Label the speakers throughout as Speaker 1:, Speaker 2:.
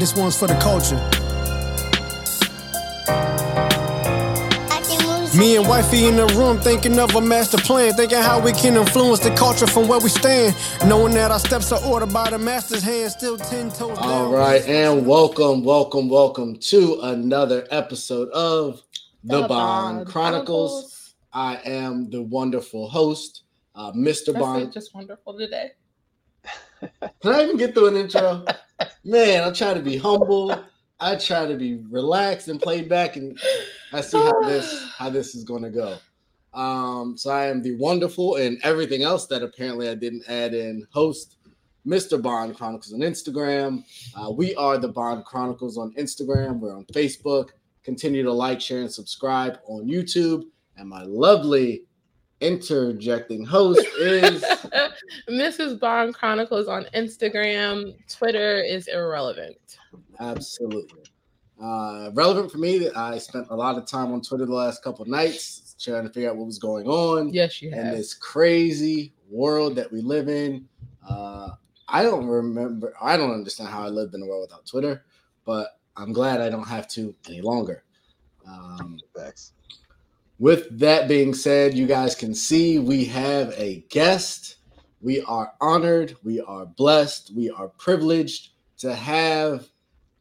Speaker 1: This one's for the culture. Me and wifey in the room thinking of a master plan, thinking how we can influence the culture from where we stand. Knowing that our steps are ordered by the master's hand, still 10 toes down.
Speaker 2: All right, and welcome, welcome, welcome to another episode of The, Bond, Chronicles. I am the wonderful host, uh, Mr. Bond.
Speaker 3: it, just wonderful today.
Speaker 2: Can I even get through an intro? Man, I try to be humble. I try to be relaxed and play back, and I see how this how this is going to go. Um, so I am the wonderful and everything else that apparently I didn't add in host, Mr. Bond Chronicles on Instagram. Uh, we are the Bond Chronicles on Instagram. We're on Facebook. Continue to like, share, and subscribe on YouTube. And my lovely interjecting host is
Speaker 3: Mrs. Bond Chronicles on Instagram. Twitter is irrelevant.
Speaker 2: Absolutely. Uh, relevant for me. I spent a lot of time on Twitter the last couple of nights trying to figure out what was going on
Speaker 3: Yes, you
Speaker 2: in
Speaker 3: have.
Speaker 2: this crazy world that we live in. Uh, I don't remember, I don't understand how I lived in a world without Twitter, but I'm glad I don't have to any longer. Um,
Speaker 4: Thanks.
Speaker 2: With that being said, you guys can see we have a guest. We are honored, we are blessed, we are privileged to have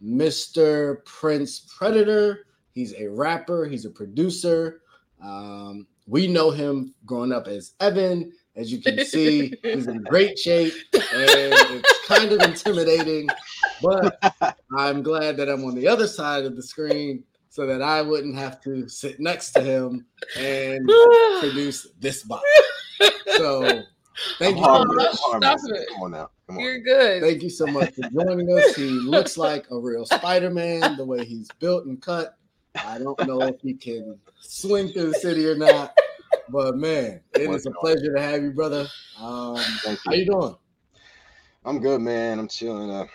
Speaker 2: Mr. Prince Predator. He's a rapper, he's a producer. Um, we know him growing up as Evin. As you can see, he's in great shape and it's kind of intimidating, but I'm glad that I'm on the other side of the screen so that I wouldn't have to sit next to him and produce this box. So thank you.
Speaker 3: Oh,
Speaker 2: so much.
Speaker 3: stop it.
Speaker 4: Come on now. Come on.
Speaker 3: You're good.
Speaker 2: Thank you so much for joining us. He looks like a real Spider-Man, the way he's built and cut. I don't know if he can swing through the city or not, but man, it is a pleasure to have you, brother. Um,
Speaker 4: Thank
Speaker 2: how
Speaker 4: you.
Speaker 2: you doing?
Speaker 4: I'm good, man. I'm chilling. Uh,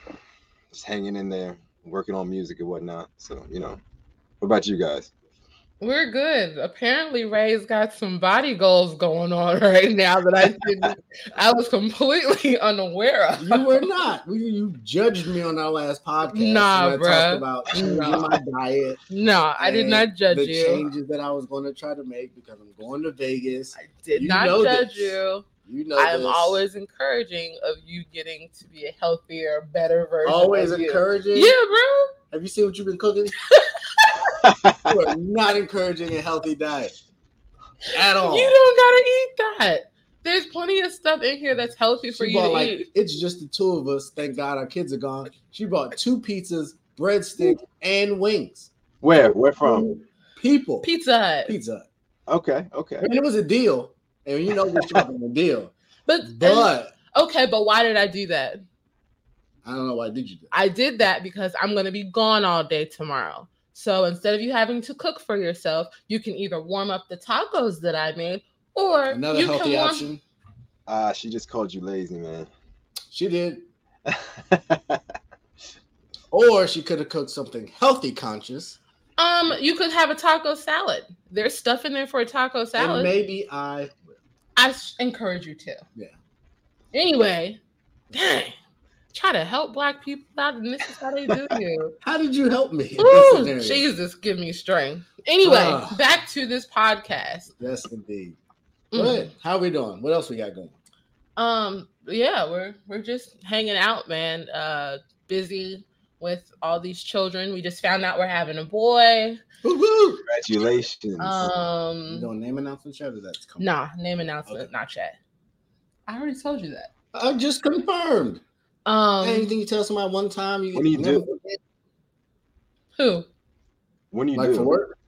Speaker 4: just hanging in there, working on music and whatnot. So you know, what about you guys?
Speaker 3: We're good. Apparently, Ray's got some body goals going on right now that I didn't. I was completely unaware of.
Speaker 2: You were not. You, you judged me on our last podcast.
Speaker 3: Nah,
Speaker 2: when I
Speaker 3: bruh.
Speaker 2: talked about
Speaker 3: Nah.
Speaker 2: my diet.
Speaker 3: No, I did not judge
Speaker 2: the
Speaker 3: you.
Speaker 2: changes that I was going to try to make because I'm going to Vegas.
Speaker 3: I did
Speaker 2: You
Speaker 3: not judge
Speaker 2: this.
Speaker 3: you.
Speaker 2: You know,
Speaker 3: I'm
Speaker 2: this.
Speaker 3: always encouraging of you getting to be a healthier, better version.
Speaker 2: always
Speaker 3: of you.
Speaker 2: encouraging.
Speaker 3: Yeah, bro.
Speaker 2: Have you seen what you've been cooking? you are not encouraging a healthy diet at all.
Speaker 3: You don't gotta eat that. There's plenty of stuff in here that's healthy for
Speaker 2: She
Speaker 3: you to
Speaker 2: bought like
Speaker 3: eat.
Speaker 2: it's just the two of us. Thank God our kids are gone. She bought two pizzas, breadsticks, and wings.
Speaker 4: Where? Where from?
Speaker 2: People,
Speaker 3: Pizza Hut.
Speaker 2: pizza.
Speaker 4: Okay. Okay.
Speaker 2: And it was a deal, and you know we're shopping a deal.
Speaker 3: But,
Speaker 2: But
Speaker 3: okay, but why did I do that?
Speaker 2: I don't know why did you do.
Speaker 3: I did that because I'm gonna be gone all day tomorrow. So instead of you having to cook for yourself, you can either warm up the tacos that I made, or
Speaker 2: Another
Speaker 3: you
Speaker 2: healthy
Speaker 3: can warm.
Speaker 2: option.
Speaker 4: Ah, she just called you lazy, man.
Speaker 2: She did, or she could have cooked something healthy conscious,
Speaker 3: Um, you could have a taco salad. There's stuff in there for a taco salad.
Speaker 2: and
Speaker 3: salad.
Speaker 2: maybe I.
Speaker 3: I s- encourage you to.
Speaker 2: Yeah.
Speaker 3: Anyway, dang, try to help black people out, and this is how they do you.
Speaker 2: How did you help me?
Speaker 3: Ooh. Jesus, give me strength. Anyway,
Speaker 2: Ah.
Speaker 3: back to this podcast.
Speaker 2: Yes, indeed. Good. How we doing? What else we got going?
Speaker 3: Um, yeah, we're we're just hanging out, man. Uh, busy with all these children. We just found out we're having a boy.
Speaker 2: Woo woo!
Speaker 4: Congratulations.
Speaker 2: You don't name announcement show? or That's coming.
Speaker 3: nah, name announcement,
Speaker 2: Okay.
Speaker 3: not yet. I already told you that.
Speaker 2: I just confirmed.
Speaker 3: Um,
Speaker 2: Anything you tell somebody one time, you
Speaker 4: What do you do?
Speaker 3: who?
Speaker 4: when you
Speaker 2: Like
Speaker 4: do?
Speaker 2: for work?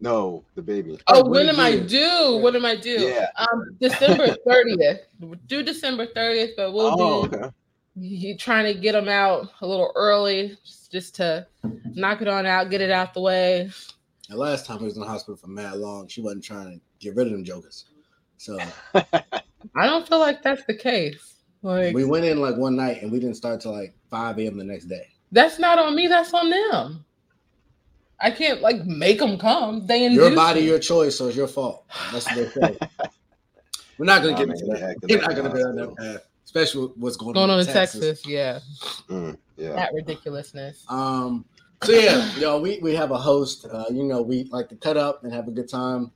Speaker 4: No, the baby.
Speaker 3: Oh,
Speaker 2: what
Speaker 3: when
Speaker 2: do
Speaker 3: am I
Speaker 2: you do?
Speaker 3: due? What am I due?
Speaker 4: Yeah.
Speaker 3: Um, December thirtieth. Due December thirtieth, but we'll
Speaker 4: oh,
Speaker 3: do
Speaker 4: okay.
Speaker 3: you trying to get them out a little early, just, just to knock it on out, get it out the way.
Speaker 2: The last time we was in the hospital for mad long, she wasn't trying to get rid of them jokers. So
Speaker 3: I don't feel like that's the case. Like
Speaker 2: we went in like one night and we didn't start till like 5 a.m. the next day.
Speaker 3: that's not on me. That's on them. I can't like make them come. They induce
Speaker 2: Your body,
Speaker 3: me.
Speaker 2: your choice, so it's your fault. That's what they say. We're not gonna
Speaker 4: Nah,
Speaker 2: get
Speaker 4: man,
Speaker 2: into
Speaker 4: they
Speaker 2: that. We're not gonna
Speaker 4: the
Speaker 2: go down that
Speaker 4: hospital.
Speaker 2: path, especially what's going,
Speaker 3: going on
Speaker 2: in
Speaker 3: in Texas. Yeah.
Speaker 4: Mm. Yeah.
Speaker 3: That ridiculousness.
Speaker 2: Um, so yeah, yo, we we have a host. Uh, you know, we like to cut up and have a good time.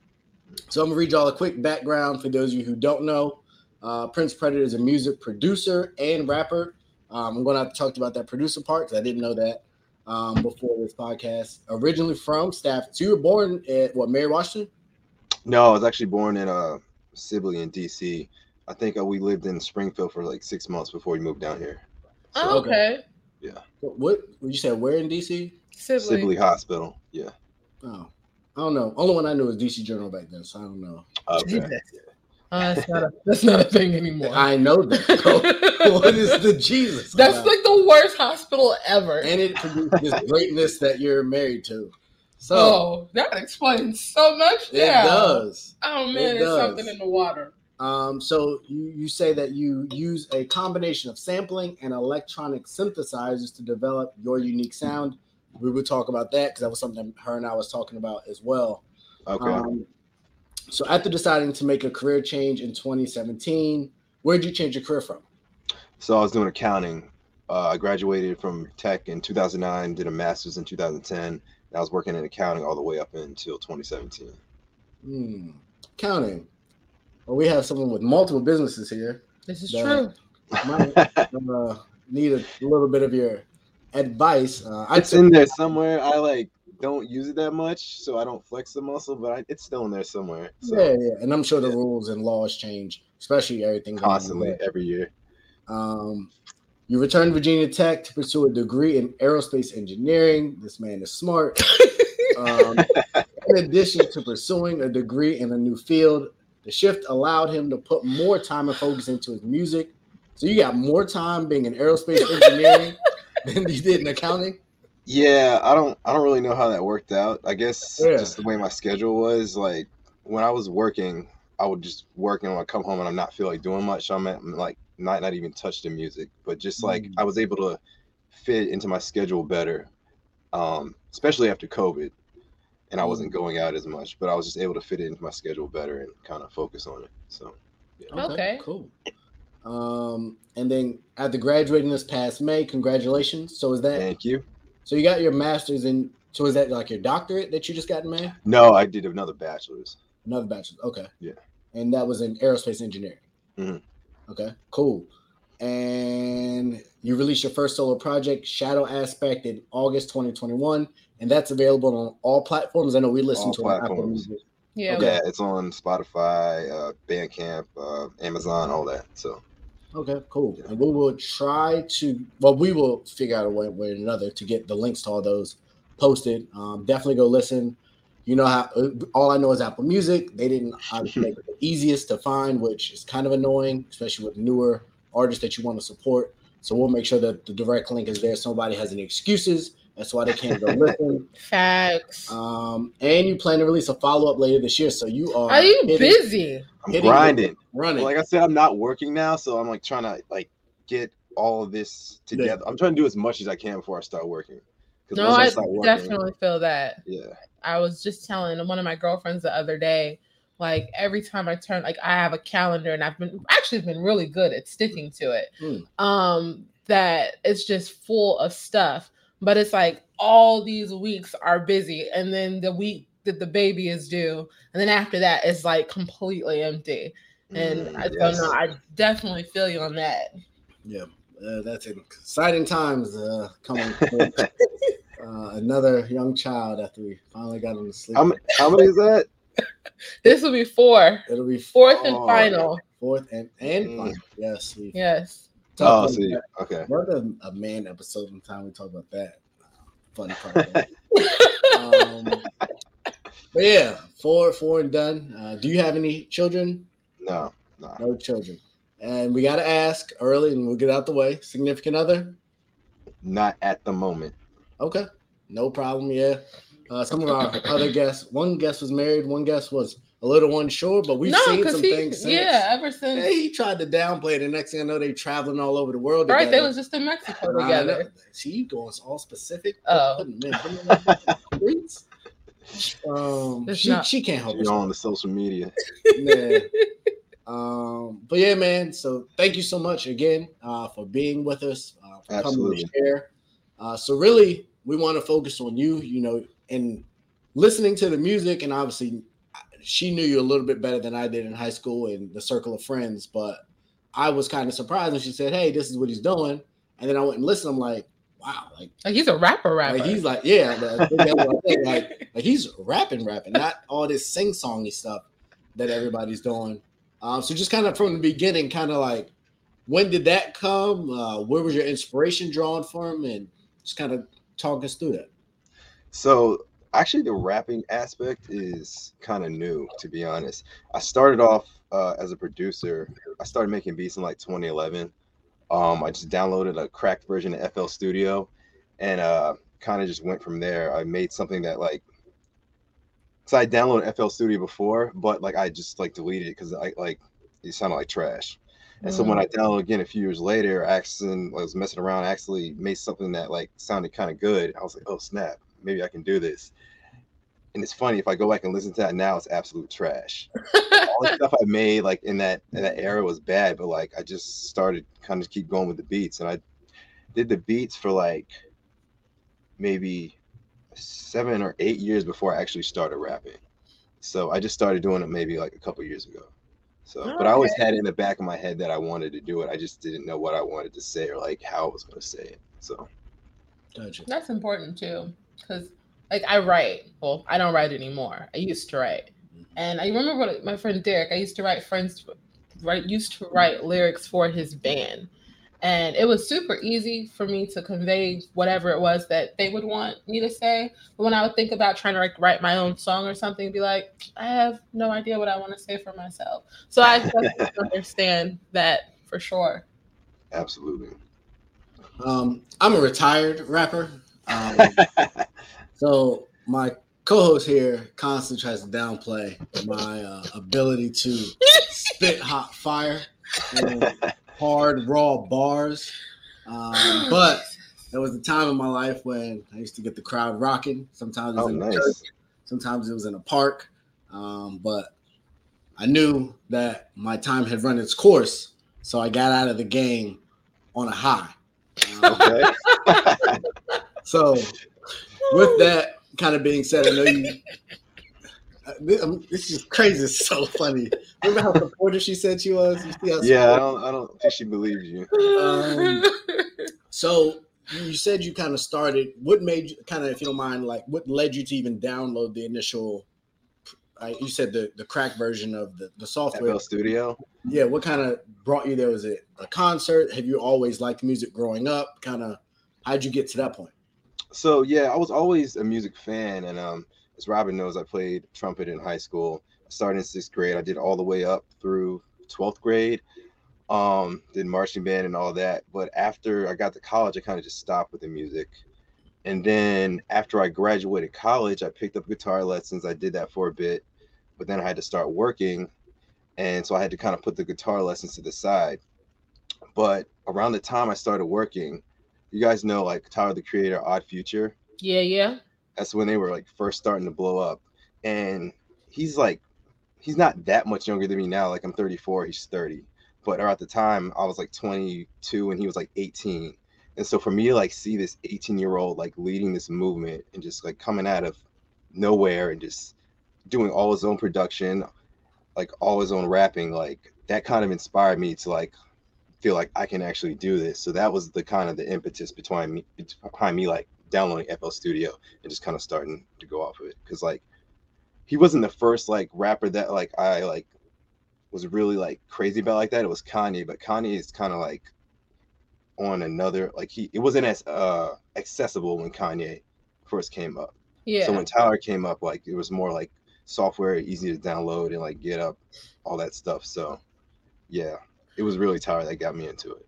Speaker 2: So I'm gonna read y'all a quick background for those of you who don't know. Uh, Prince Predator is a music producer and rapper. Um, I'm gonna have to talk about that producer part because I didn't know that um, before this podcast. Originally from Stafford, so you were born at what Mary Washington?
Speaker 4: No, I was actually born in uh Sibley in DC. I think uh, we lived in Springfield for like six months before we moved down here.
Speaker 3: Oh,
Speaker 2: okay.
Speaker 3: Yeah.
Speaker 2: What, what you said? Where in DC?
Speaker 3: Sibley.
Speaker 4: Sibley Hospital. Yeah.
Speaker 2: Oh, I don't know. Only one I knew was DC General back then, so I don't know.
Speaker 4: Okay.
Speaker 3: Jesus. Uh, that's, not a, that's not a thing anymore.
Speaker 2: I know that. what is the Jesus?
Speaker 3: That's
Speaker 2: about?
Speaker 3: like the worst hospital ever.
Speaker 2: and it produced this greatness that you're married to. So
Speaker 3: oh, that explains so much.
Speaker 2: it
Speaker 3: Yeah.
Speaker 2: does.
Speaker 3: Oh man,
Speaker 2: It
Speaker 3: there's
Speaker 2: does.
Speaker 3: something in the water.
Speaker 2: Um, so you, you say that you use a combination of sampling and electronic synthesizers to develop your unique sound. We would talk about that because that was something her and I was talking about as well.
Speaker 4: Okay.
Speaker 2: Um, so after deciding to make a career change in 2017, where did you change your career from?
Speaker 4: So I was doing accounting. Uh, I graduated from tech in 2009, did a master's in 2010. And I was working in accounting all the way up until 2017.
Speaker 2: Hmm. Counting. Well, we have someone with multiple businesses here.
Speaker 3: This is
Speaker 2: The-
Speaker 3: true.
Speaker 2: Might uh, need a little bit of your advice. Uh, I'd
Speaker 4: it's in there somewhere. I like don't use it that much, so I don't flex the muscle, but I, it's still in there somewhere. So
Speaker 2: yeah, yeah, and I'm sure the
Speaker 4: Yeah.
Speaker 2: rules and laws change, especially everything
Speaker 4: constantly every year.
Speaker 2: Um, you returned to Virginia Tech to pursue a degree in aerospace engineering. This man is smart. Um, in addition to pursuing a degree in a new field, the shift allowed him to put more time and focus into his music. So you got more time being in aerospace engineering than you did in accounting.
Speaker 4: Yeah, I don't I don't really know how that worked out. I guess
Speaker 2: Yeah.
Speaker 4: just the way my schedule was, like when I was working, I would just work and when I come home and I'm not feel like doing much. So I'm at, like not not even touch the music, but just like
Speaker 2: Mm.
Speaker 4: I was able to fit into my schedule better, um, especially after COVID, and I wasn't going out as much. But I was just able to fit it into my schedule better and kind of focus on it. So
Speaker 3: Okay.
Speaker 2: cool. Um, and then after graduating this past May, congratulations. So is that
Speaker 4: thank you.
Speaker 2: So you got your master's in so is that like your doctorate that you just got in May?
Speaker 4: No, I did another bachelor's.
Speaker 2: Another bachelor's. Okay.
Speaker 4: Yeah.
Speaker 2: And that was in aerospace engineering.
Speaker 4: Mhm.
Speaker 2: Okay, cool. And you released your first solo project, Shadow Aspect, in August 2021, and that's available on all platforms. I know we listen
Speaker 4: All
Speaker 2: to it on Apple
Speaker 4: platforms.
Speaker 2: Music.
Speaker 3: Yeah.
Speaker 2: Okay.
Speaker 4: Yeah, it's on Spotify, uh, Bandcamp, uh, Amazon, all that. So
Speaker 2: Okay, cool. And we will try to, well, we will figure out a way, way or another to get the links to all those posted. Um, definitely go listen. You know how uh, all I know is Apple Music. They didn't uh, make it the easiest to find, which is kind of annoying, especially with newer artists that you want to support. So we'll make sure that the direct link is there. So nobody has any excuses. That's why they can't go listen.
Speaker 3: Facts.
Speaker 2: Um, and you plan to release a follow up later this year. So you are,
Speaker 3: Are you
Speaker 2: hitting-
Speaker 3: busy?
Speaker 4: I'm
Speaker 2: Hitting
Speaker 4: grinding.
Speaker 2: running.
Speaker 4: Like I said, I'm not working now, so I'm like trying to like get all of this
Speaker 2: Yeah.
Speaker 4: together. I'm trying to do as much as I can before I start working. 'Cause
Speaker 3: No,
Speaker 4: once
Speaker 3: I
Speaker 4: working-
Speaker 3: definitely feel that.
Speaker 4: Yeah.
Speaker 3: I was just telling one of my girlfriends the other day, like every time I turn, like I have a calendar and I've been actually been really good at sticking to it.
Speaker 2: Mm.
Speaker 3: Um, that it's just full of stuff, but it's like all these weeks are busy, and then the week that the baby is due, and then after that it's like completely empty. And
Speaker 4: Mm,
Speaker 3: I don't
Speaker 4: yes.
Speaker 3: know, I definitely feel you on that.
Speaker 2: Yeah, uh, that's exciting times uh, coming. uh, another young child after we finally got him to sleep.
Speaker 4: How, how many is that?
Speaker 3: This will be four,
Speaker 2: It'll be
Speaker 3: fourth and
Speaker 4: Oh.
Speaker 3: final.
Speaker 2: fourth and and
Speaker 4: Mm.
Speaker 2: final. Yes, we
Speaker 3: Yes.
Speaker 4: Oh, see.
Speaker 2: about
Speaker 4: Okay.
Speaker 2: that. We're the a man episode. Sometime we talk about that. Funny part. um, but yeah, four, four and done. Uh, do you have any children?
Speaker 4: No, no.
Speaker 2: No children. And we got to ask early, and we'll get out the way. Significant other?
Speaker 4: Not at the moment.
Speaker 2: Okay, no problem. Yeah, uh, some of our other guests. One guest was married. One guest was a little unsure, but we've
Speaker 3: no,
Speaker 2: seen some
Speaker 3: he,
Speaker 2: things. Since.
Speaker 3: yeah, ever since
Speaker 2: Hey, he tried to downplay it. The next thing I know, they traveling all over the world.
Speaker 3: right, they
Speaker 2: together.
Speaker 3: was just in Mexico
Speaker 2: I know.
Speaker 3: together.
Speaker 2: See, you going all specific.
Speaker 3: Oh.
Speaker 2: Putting them in- putting them in the streets. Um,
Speaker 3: It's
Speaker 2: she,
Speaker 3: not-
Speaker 2: she can't help
Speaker 4: You
Speaker 2: it.
Speaker 4: know, on the social media.
Speaker 2: Yeah. Um, but yeah, man. So thank you so much again uh, for being with us. Uh, for coming to share. Uh, so really, we want to focus on you. You know, and listening to the music, and obviously, she knew you a little bit better than I did in high school in the circle of friends. But I was kind of surprised when she said, "Hey, this is what he's doing," and then I went and listened. I'm like, wow, like,
Speaker 3: like he's a rapper, rapper.
Speaker 2: Like he's like, yeah, like, like, like he's rapping, rapping, not all this sing songy stuff that everybody's doing. Um, so just kind of from the beginning, kind of like, when did that come? Uh, where was your inspiration drawn from, and just kind of talk us through that.
Speaker 4: So actually, the rapping aspect is kind of new, to be honest. I started off uh, as a producer. I started making beats in like 2011 um, I just downloaded a cracked version of FL Studio and uh, kind of just went from there. I made something that like, so I downloaded FL Studio before, but like I just like deleted it because I like it sounded like trash. And mm. so when mm. I downloaded again a few years later, I actually I was messing around, I actually made something that like sounded kind of good. I was like, oh snap, maybe I can do this and it's funny if I go back and listen to that now, it's absolute trash. All the stuff I made like in that in that era was bad, but like I just started kind of keep going with the beats, and I did the beats for like maybe seven or eight years before I actually started rapping. So I just started doing it maybe like a couple years ago. So, but I always had it in the back of my head that I wanted to do it. I just didn't know what I wanted to say or like how I was going to say it. So,
Speaker 3: gotcha. That's important too, because like I write. Well, I don't write anymore. I used to write, and I remember what my friend Derek. I used to write friends, write used to write lyrics for his band, and it was super easy for me to convey whatever it was that they would want me to say. But when I would think about trying to like write my own song or something, be like, I have no idea what I want to say for myself. So I understand that for sure.
Speaker 4: Absolutely.
Speaker 2: Um, I'm a retired rapper. Um, So my co-host here constantly tries to downplay my uh, ability to spit hot fire and hard raw bars. Um, but there was a time in my life when I used to get the crowd rocking. Sometimes it was oh, in nice. church, sometimes it was in a park. Um, but I knew that my time had run its course, so I got out of the game on a high. okay. so with that kind of being said, I know you. Um, this is crazy. It's so funny. Remember how supportive she said she was?
Speaker 4: yeah, I don't. I don't think she believes you. Um,
Speaker 2: so you said you kind of started. What made you kind of, if you don't mind, like what led you to even download the initial? Uh, you said the the crack version of the the software.
Speaker 4: FL Studio.
Speaker 2: Yeah. What kind of brought you there? Was it a concert? Have you always liked music growing up? Kind of. How'd you get to that point?
Speaker 4: So yeah, I was always a music fan, and um, as Robin knows, I played trumpet in high school. I started in sixth grade. I did all the way up through twelfth grade. Um, did marching band and all that. But after I got to college, I kind of just stopped with the music. And then after I graduated college, I picked up guitar lessons. I did that for a bit, but then I had to start working, and so I had to kind of put the guitar lessons to the side. But around the time I started working, you guys know like Tyler the Creator, Odd Future.
Speaker 3: Yeah, yeah.
Speaker 4: That's when they were like first starting to blow up, and he's like, he's not that much younger than me now. Like I'm 34, he's 30, but at the time I was like 22 and he was like 18. And so for me to like see this 18 year old like leading this movement and just like coming out of nowhere and just doing all his own production, like all his own rapping, like that kind of inspired me to like feel like I can actually do this. So that was the kind of the impetus behind me behind me like downloading FL Studio and just kind of starting to go off of it. Cause like he wasn't the first like rapper that like I like was really like crazy about like that. It was Kanye, but Kanye is kind of like on another like he it wasn't as uh accessible when Kanye first came up. Yeah. So when Tyler came up, like it was more like software, easy to download and like get up all that stuff. So yeah it was really Tyler that got me into it.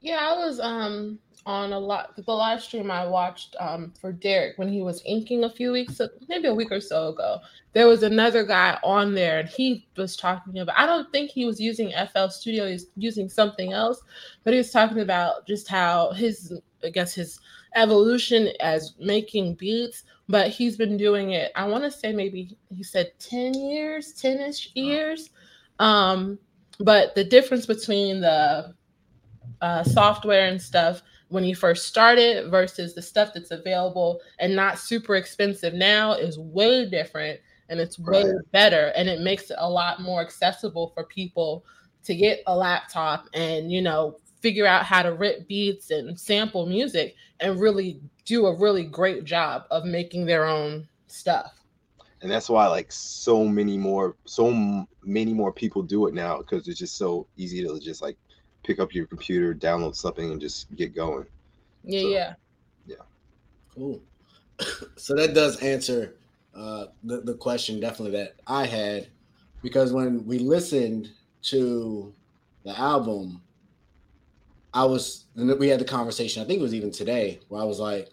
Speaker 3: Yeah, I was um on a lot the live stream I watched um for Derek when he was inking a few weeks maybe a week or so ago. There was another guy on there and he was talking about I don't think he was using FL Studio, he's using something else, but he was talking about just how his I guess his evolution as making beats, but he's been doing it, I want to say maybe he said 10 years, 10ish years. Um but the difference between the uh, software and stuff when you first started versus the stuff that's available and not super expensive now is way different and it's way right. better and it makes it a lot more accessible for people to get a laptop and you know figure out how to rip beats and sample music and really do a really great job of making their own stuff
Speaker 4: and that's why like so many more so many more people do it now because it's just so easy to just like pick up your computer download something and just get going.
Speaker 3: Yeah so, yeah.
Speaker 4: yeah.
Speaker 2: Cool. So that does answer uh the, the question definitely that i had because when we listened to the album I was, and we had the conversation. I think it was even today where I was like,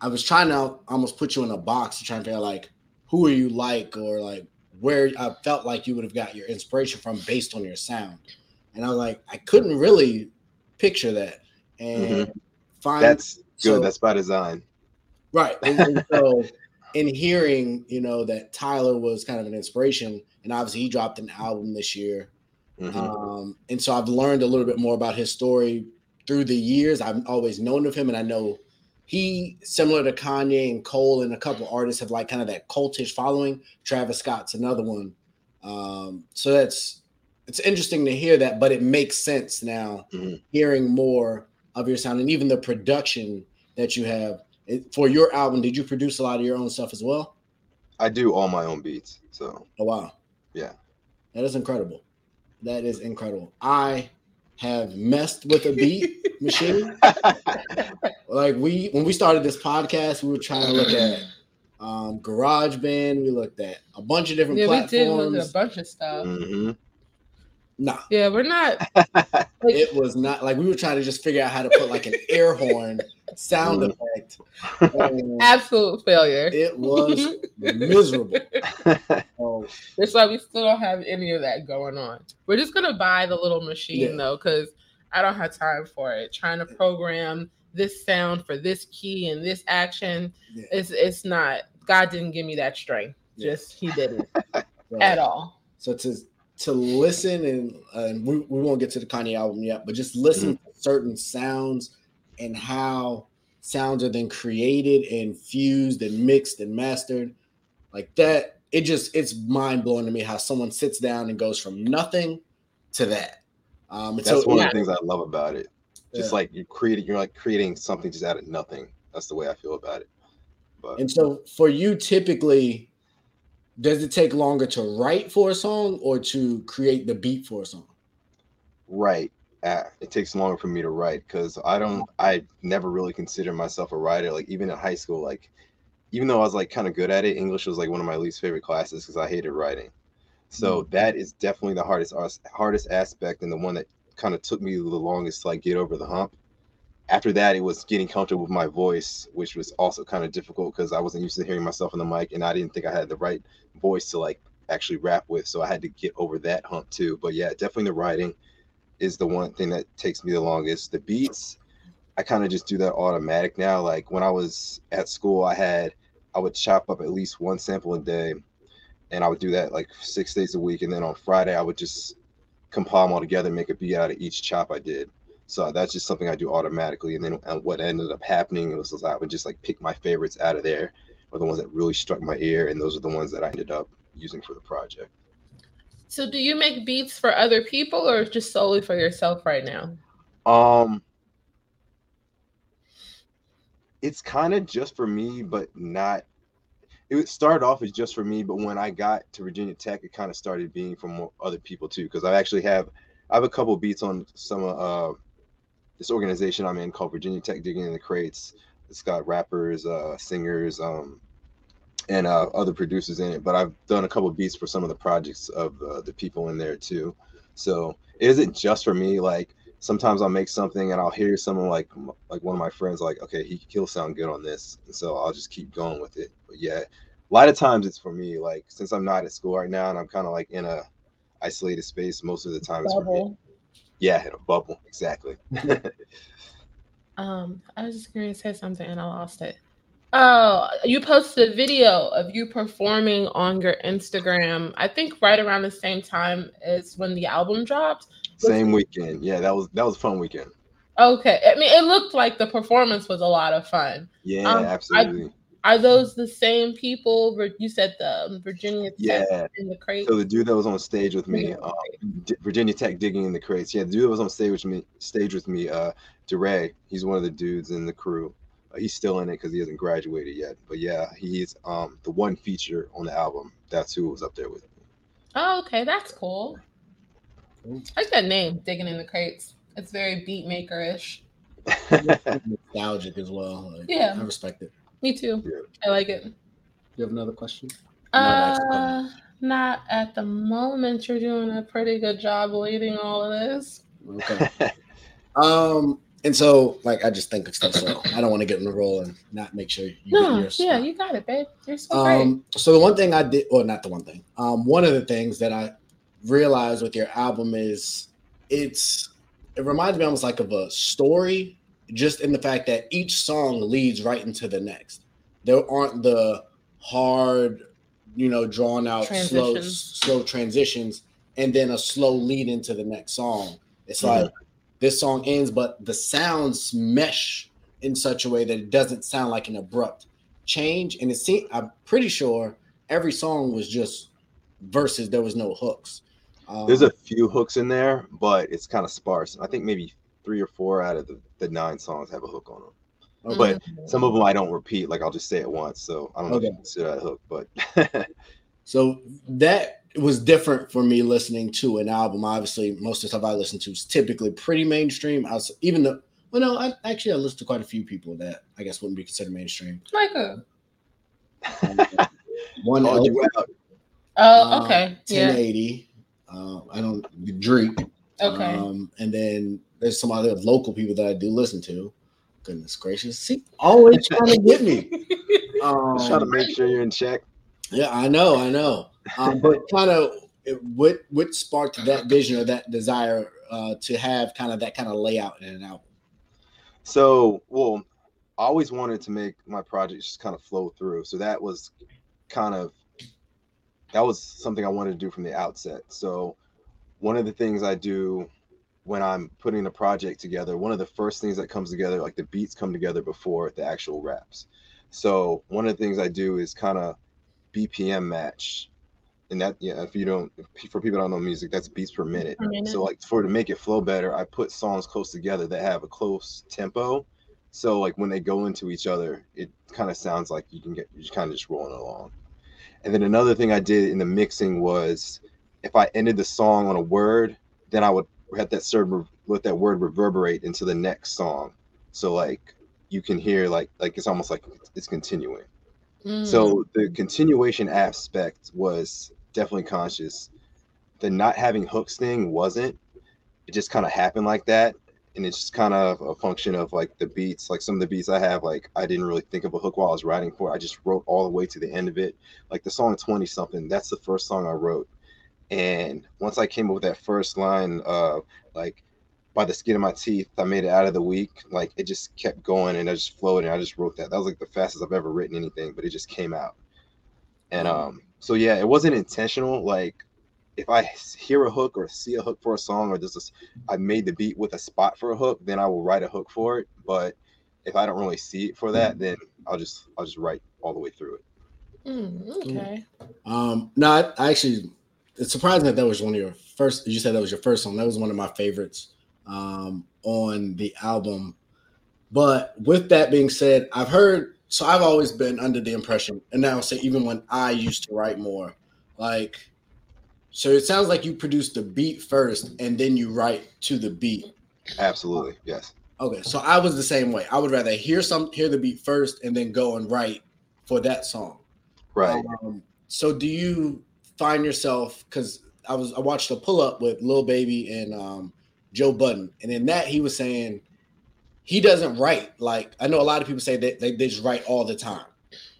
Speaker 2: I was trying to almost put you in a box to try and figure out like who are you like or like where I felt like you would have got your inspiration from based on your sound. And I was like, I couldn't really picture that. And mm-hmm.
Speaker 4: find that's good. So, that's by design.
Speaker 2: Right. And, and so in hearing, you know, that Tyler was kind of an inspiration, and obviously he dropped an album this year Mm-hmm. Um, and so I've learned a little bit more about his story through the years. I've always known of him, and I know he, similar to Kanye and Cole and a couple artists, have like kind of that cultish following. Travis Scott's another one. Um, so that's it's interesting to hear that, but it makes sense now mm-hmm. hearing more of your sound and even the production that you have for your album. Did you produce a lot of your own stuff as well?
Speaker 4: I do all my own beats. So,
Speaker 2: oh wow,
Speaker 4: yeah,
Speaker 2: that is incredible. That is incredible. I have messed with a beat machine. like we when we started this podcast, we were trying to look at um GarageBand, we looked at a bunch of different yeah, platforms. we did look
Speaker 3: at a bunch of stuff. Mm-hmm.
Speaker 2: Nah.
Speaker 3: Yeah, we're not.
Speaker 2: Like, it was not like we were trying to just figure out how to put like an air horn sound mm. effect.
Speaker 3: Absolute failure.
Speaker 2: It was miserable.
Speaker 3: Oh. That's why we still don't have any of that going on. We're just gonna buy the little machine yeah. though, because I don't have time for it. Trying to program this sound for this key and this action, yeah. it's it's not. God didn't give me that strength. Yeah. Just He didn't right. at all.
Speaker 2: So to to listen and, uh, and we, we won't get to the Kanye album yet, but just listen mm-hmm. to certain sounds and how sounds are then created and fused and mixed and mastered like that it just it's mind blowing to me how someone sits down and goes from nothing to that
Speaker 4: um that's so, one yeah. of the things i love about it just yeah. like you're creating you're like creating something just out of nothing. That's the way i feel about it.
Speaker 2: But and so for you typically does it take longer to write for a song or to create the beat for a song?
Speaker 4: Right uh, it takes longer for me to write because i don't i never really consider myself a writer like even in high school like even though i was like kind of good at it english was like one of my least favorite classes because i hated writing. So mm-hmm. that is definitely the hardest hardest aspect and the one that kind of took me the longest to like get over the hump after that, it was getting comfortable with my voice, which was also kind of difficult because I wasn't used to hearing myself on the mic, and I didn't think I had the right voice to like actually rap with. So I had to get over that hump too. But yeah, definitely the writing is the one thing that takes me the longest. The beats, I kind of just do that automatic now. Like when I was at school, I had I would chop up at least one sample a day, and I would do that like six days a week. And then on Friday, I would just compile them all together, and make a beat out of each chop I did. So that's just something I do automatically. And then and what ended up happening was, was I would just like pick my favorites out of there, or the ones that really struck my ear, and those are the ones that I ended up using for the project.
Speaker 3: So do you make beats for other people or just solely for yourself right now?
Speaker 4: Um it's kind of just for me, but not it started off as just for me, but when I got to Virginia Tech, it kind of started being from other people too. Because I actually have I have a couple beats on some uh this organization I'm in called Virginia Tech Digging in the Crates. It's got rappers, uh, singers, um, and uh, other producers in it. But I've done a couple beats for some of the projects of uh, the people in there too. So it isn't just for me. Like sometimes I'll make something and I'll hear someone like like one of my friends like, okay, he he'll sound good on this, and so I'll just keep going with it. But yeah, a lot of times it's for me. Like since I'm not at school right now and I'm kind of like in a isolated space, most of the time it's for me. Yeah, in a bubble. Exactly.
Speaker 3: um, I was just going to say something and I lost it. Oh, you posted a video of you performing on your Instagram. I think right around the same time as when the album dropped.
Speaker 4: Same weekend. Yeah, that was that was fun weekend.
Speaker 3: Okay. I mean, it looked like the performance was a lot of fun.
Speaker 4: Yeah,
Speaker 3: Um,
Speaker 4: absolutely.
Speaker 3: Are those the same people? You said the um, Virginia Tech
Speaker 4: Yeah.
Speaker 3: in the crate.
Speaker 4: So the dude that was on stage with me, um, Virginia Tech digging in the crates. Yeah, the dude that was on stage with me, stage with me, uh, DeRay. He's one of the dudes in the crew. Uh, he's still in it because he hasn't graduated yet. But yeah, he's um the one feature on the album. That's who was up there with me.
Speaker 3: Oh, okay, that's cool. I like that name, digging in the crates. It's very beat maker ish.
Speaker 2: Nostalgic as well. Like,
Speaker 3: Yeah.
Speaker 2: I respect it.
Speaker 3: Me too.
Speaker 4: Yeah.
Speaker 3: I like it.
Speaker 2: You have another question?
Speaker 3: Uh,
Speaker 2: that's
Speaker 3: not at the moment. You're doing a pretty good job leading all of this.
Speaker 2: Okay. um, and so like I just think of stuff, so I don't want to get in the role and not make sure you get
Speaker 3: No,
Speaker 2: yours.
Speaker 3: yeah, you got it, babe. You're so great.
Speaker 2: Um, so the one thing I did, or not the one thing, um, one of the things that I realized with your album is it's it reminds me almost like of a story, just in the fact that each song leads right into the next. There aren't the hard, you know, drawn out slow slow transitions and then a slow lead into the next song. It's
Speaker 4: Mhm.
Speaker 2: like this song ends, but the sounds mesh in such a way that it doesn't sound like an abrupt change. And it seemed I'm pretty sure every song was just verses. There was no hooks. Um,
Speaker 4: There's a few hooks in there, but it's kind of sparse. I think maybe three or four out of the, the nine songs have a hook on them.
Speaker 2: okay.
Speaker 3: Mhm.
Speaker 4: Some of them I don't repeat, like I'll just say it once. So I don't know if
Speaker 2: Okay.
Speaker 4: you consider that hook, but
Speaker 2: So that was different for me listening to an album. Obviously, most of the stuff I listen to is typically pretty mainstream. I was, even though, well, no, I actually I listen to quite a few people that I guess wouldn't be considered mainstream.
Speaker 3: Micah.
Speaker 2: Um, one
Speaker 4: called you
Speaker 2: L-
Speaker 4: out.
Speaker 3: Oh,
Speaker 2: uh,
Speaker 3: okay. Yeah.
Speaker 2: 1080. Uh, I don't Drake.
Speaker 3: Okay.
Speaker 2: Um, and then there's some other local people that I do listen to. Goodness gracious, see, always trying to get me. Um,
Speaker 4: Just trying to make sure you're in check.
Speaker 2: Yeah, I know, I know. Um, but kind of what what sparked that vision or that desire uh, to have kind of that kind of layout in an album?
Speaker 4: So, well, I always wanted to make my projects just kind of flow through. So that was kind of that was something I wanted to do from the outset. So one of the things I do when I'm putting a project together, one of the first things that comes together, like the beats come together before the actual raps. So one of the things I do is kind of BPM match. And that, yeah, if you don't, if, for people that don't know music, that's beats per minute.
Speaker 3: Per minute.
Speaker 4: So like for to make it flow better, I put songs close together that have a close tempo. So like when they go into each other, it kind of sounds like you can get you're kind of just rolling along. And then another thing I did in the mixing was if I ended the song on a word, then I would have that certain let that word reverberate into the next song. So like you can hear like like it's almost like it's continuing.
Speaker 3: Mm.
Speaker 4: So the continuation aspect was definitely conscious. The not having hooks thing wasn't. It just kind of happened like that. And it's just kind of a function of like the beats. Like some of the beats I have, like I didn't really think of a hook while I was writing for it. I just wrote all the way to the end of it. Like the song 20 something, that's the first song I wrote. And once I came up with that first line, uh, like by the skin of my teeth, I made it out of the week. Like it just kept going and I just flowed and I just wrote that. That was like the fastest I've ever written anything, but it just came out. And um, so yeah, it wasn't intentional. Like if I hear a hook or see a hook for a song or there's this, I made the beat with a spot for a hook, then I will write a hook for it. But if I don't really see it for that, then I'll just I'll just write all the way through it.
Speaker 3: Mm, okay.
Speaker 2: Um, no, I, I actually, it's surprising that that was one of your first. You said that was your first song. That was one of my favorites um, on the album. But with that being said, I've heard. So I've always been under the impression, and now I'll say even when I used to write more, like. So it sounds like you produce the beat first, and then you write to the beat.
Speaker 4: Absolutely, yes.
Speaker 2: Okay, so I was the same way. I would rather hear some, hear the beat first, and then go and write for that song.
Speaker 4: Right.
Speaker 2: Um, so do you find yourself because I was I watched a pull up with Lil Baby and um, Joe Budden, and in that he was saying he doesn't write like I know a lot of people say that they, they just write all the time.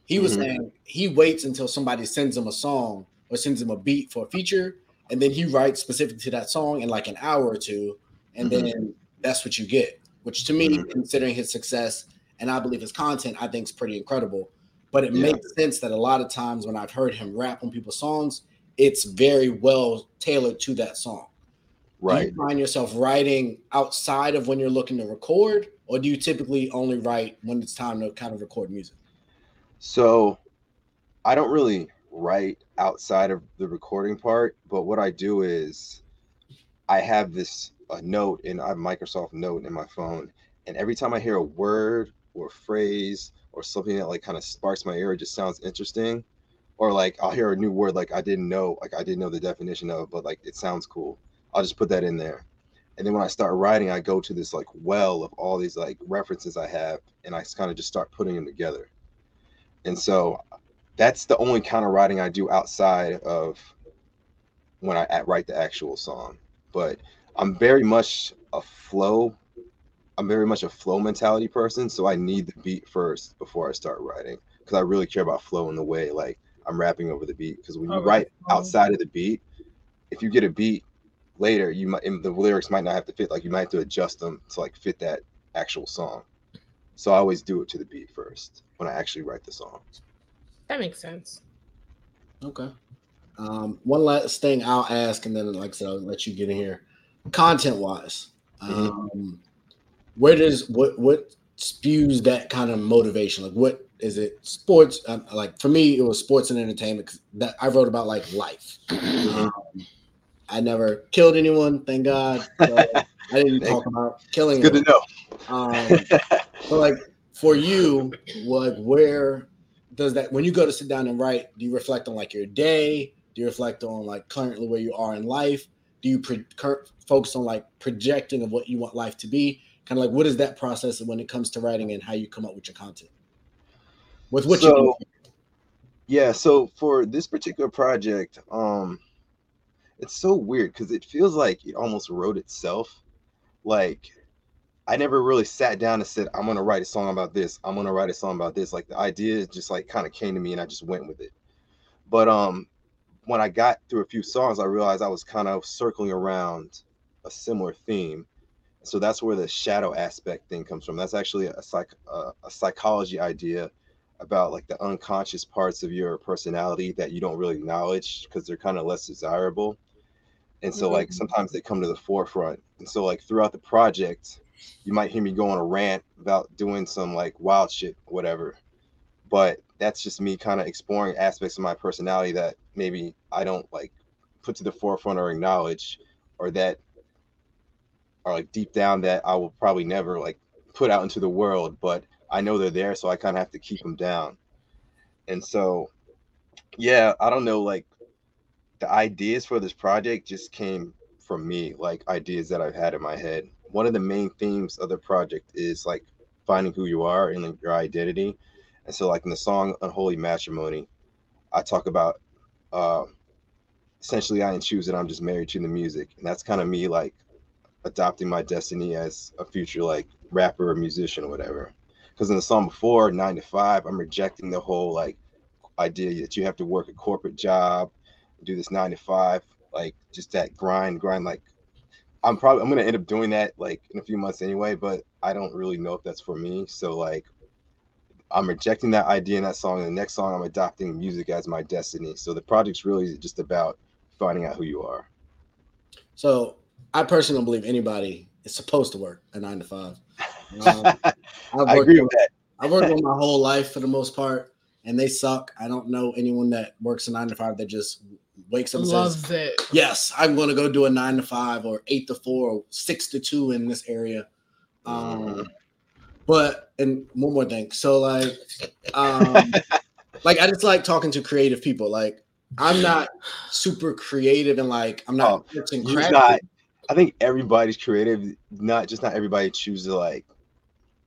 Speaker 2: He was
Speaker 4: Mhm.
Speaker 2: saying he waits until somebody sends him a song or sends him a beat for a feature, and then he writes specific to that song in like an hour or two, and
Speaker 4: Mhm.
Speaker 2: then that's what you get. Which to me,
Speaker 4: Mhm.
Speaker 2: considering his success and I believe his content, I think is pretty incredible. But it
Speaker 4: Yeah.
Speaker 2: makes sense that a lot of times when I've heard him rap on people's songs, it's very well tailored to that song. Right. Do you find yourself writing outside of when you're looking to record, or do you typically only write when it's time to kind of record music?
Speaker 4: So I don't really write outside of the recording part, but what I do is I have this a note in I have Microsoft Note in my phone, and every time I hear a word or phrase or something that like kind of sparks my ear, it just sounds interesting, or like I'll hear a new word like I didn't know, like I didn't know the definition of, but like it sounds cool. I'll just put that in there. And then when I start writing, I go to this like well of all these like references I have, and I kind of just start putting them together. And so that's the only kind of writing I do outside of when I write the actual song. But I'm very much a flow. I'm very much a flow mentality person, so I need the beat first before I start writing because I really care about flow in the way like I'm rapping over the beat. Because when you oh, write outside of the beat, if you get a beat later, you might the lyrics might not have to fit. Like you might have to adjust them to like fit that actual song. So I always do it to the beat first when I actually write the song.
Speaker 3: That makes sense.
Speaker 2: Okay. Um, one last thing I'll ask, and then, like I said, I'll let you get in here. Content wise, mm-hmm. um, where does what what spews that kind of motivation? Like, what is it? Sports? Um, like for me, it was sports and entertainment. That I wrote about like life. Mm-hmm. Um, I never killed anyone, thank God. I didn't talk about killing.
Speaker 4: It's good anyone.
Speaker 2: to know. Um, but like for you, like where does that when you go to sit down and write? Do you reflect on like your day? Do you reflect on like currently where you are in life? Do you pre- focus on like projecting of what you want life to be? Kind of like what is that process when it comes to writing and how you come up with your content? With what so, you do?
Speaker 4: Yeah, so for this particular project, um, it's so weird because it feels like it almost wrote itself. Like I never really sat down and said, I'm gonna write a song about this. I'm gonna write a song about this. Like the idea just like kind of came to me and I just went with it. But um when I got through a few songs, I realized I was kind of circling around a similar theme. So that's where the shadow aspect thing comes from. That's actually a psych uh, a psychology idea about like the unconscious parts of your personality that you don't really acknowledge because they're kind of less desirable. And so like mm-hmm. sometimes they come to the forefront. And so like throughout the project, you might hear me go on a rant about doing some like wild shit, whatever. But that's just me kind of exploring aspects of my personality that maybe I don't like put to the forefront or acknowledge, or that are like deep down that I will probably never like put out into the world, but I know they're there, so I kind of have to keep them down. And so, yeah, I don't know, like the ideas for this project just came from me, like ideas that I've had in my head one of the main themes of the project is like finding who you are and like, your identity. And so, like in the song "Unholy Matrimony," I talk about uh, essentially I didn't choose it. I'm just married to the music, and that's kind of me like adopting my destiny as a future like rapper or musician or whatever. Because in the song before "Nine to Five, I'm rejecting the whole like idea that you have to work a corporate job, do this nine to five, like just that grind, grind like I'm probably I'm gonna end up doing that like in a few months anyway, but I don't really know if that's for me. So like I'm rejecting that idea in that song. And the next song I'm adopting music as my destiny. So the project's really just about finding out who you are.
Speaker 2: So I personally don't believe anybody is supposed to work a nine to five. Um,
Speaker 4: i agree with that.
Speaker 2: I've worked with my whole life for the most part, and they suck. I don't know anyone that works a nine to five that just wakes up and Loves says, it. "Yes, I'm going to go do a nine to five or eight to four or six to two in this area." Um, mm. But and one more thing, so like, um, like I just like talking to creative people. Like I'm not super creative and like I'm not. Oh,
Speaker 4: not I think everybody's creative. Not just not everybody chooses to like,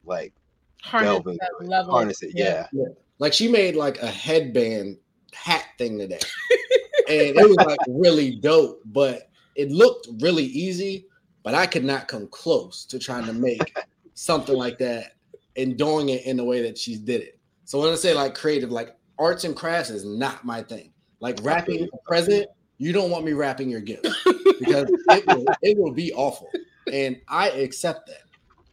Speaker 4: like harness, it, harness it. Yeah. yeah.
Speaker 2: Like she made like a headband hat thing today. and it was like really dope, but it looked really easy, but I could not come close to trying to make something like that and doing it in the way that she did it. So when I say like creative, like arts and crafts is not my thing. Like rapping a present, you don't want me wrapping your gift because it will, it will be awful, and I accept that.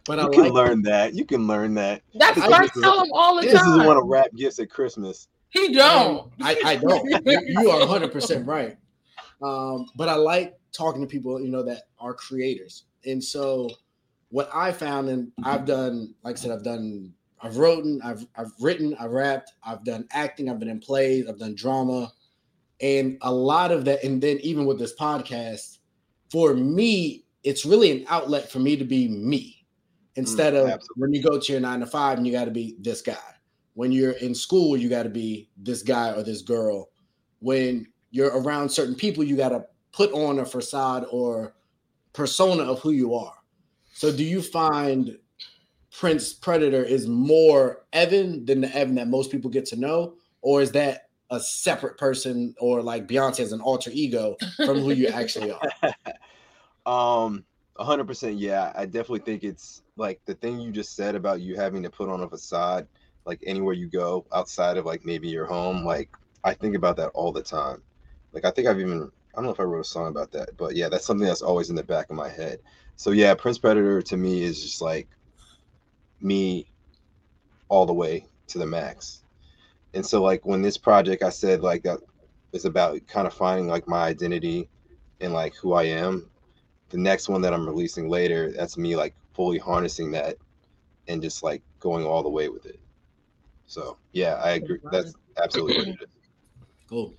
Speaker 4: But you I can like learn it. that. You can learn that.
Speaker 3: That's what I tell him all the
Speaker 4: this
Speaker 3: time.
Speaker 4: This is one of rap gifts at Christmas.
Speaker 3: He don't.
Speaker 2: I, I don't. you are 100 percent right. Um, but I like talking to people, you know, that are creators. And so what I found, and I've done, like I said, I've done, I've written, I've I've written, I've rapped, I've done acting, I've been in plays, I've done drama, and a lot of that, and then even with this podcast, for me, it's really an outlet for me to be me instead of
Speaker 4: absolutely.
Speaker 2: when you go to your nine to five and you got to be this guy. When you're in school, you got to be this guy or this girl. When you're around certain people, you got to put on a facade or persona of who you are. So, do you find Prince Predator is more Evin than the Evin that most people get to know, or is that a separate person, or like Beyonce as an alter ego from who you actually are?
Speaker 4: Um, hundred percent. Yeah, I definitely think it's like the thing you just said about you having to put on a facade, like anywhere you go outside of like maybe your home. Like I think about that all the time. Like I think I've even I don't know if I wrote a song about that, but yeah, that's something that's always in the back of my head. So yeah, Prince Predator to me is just like me all the way to the max. And so like when this project I said like that is about kind of finding like my identity and like who I am. The next one that I'm releasing later, that's me like fully harnessing that and just like going all the way with it. So yeah, I agree. That's absolutely what it is.
Speaker 2: Cool.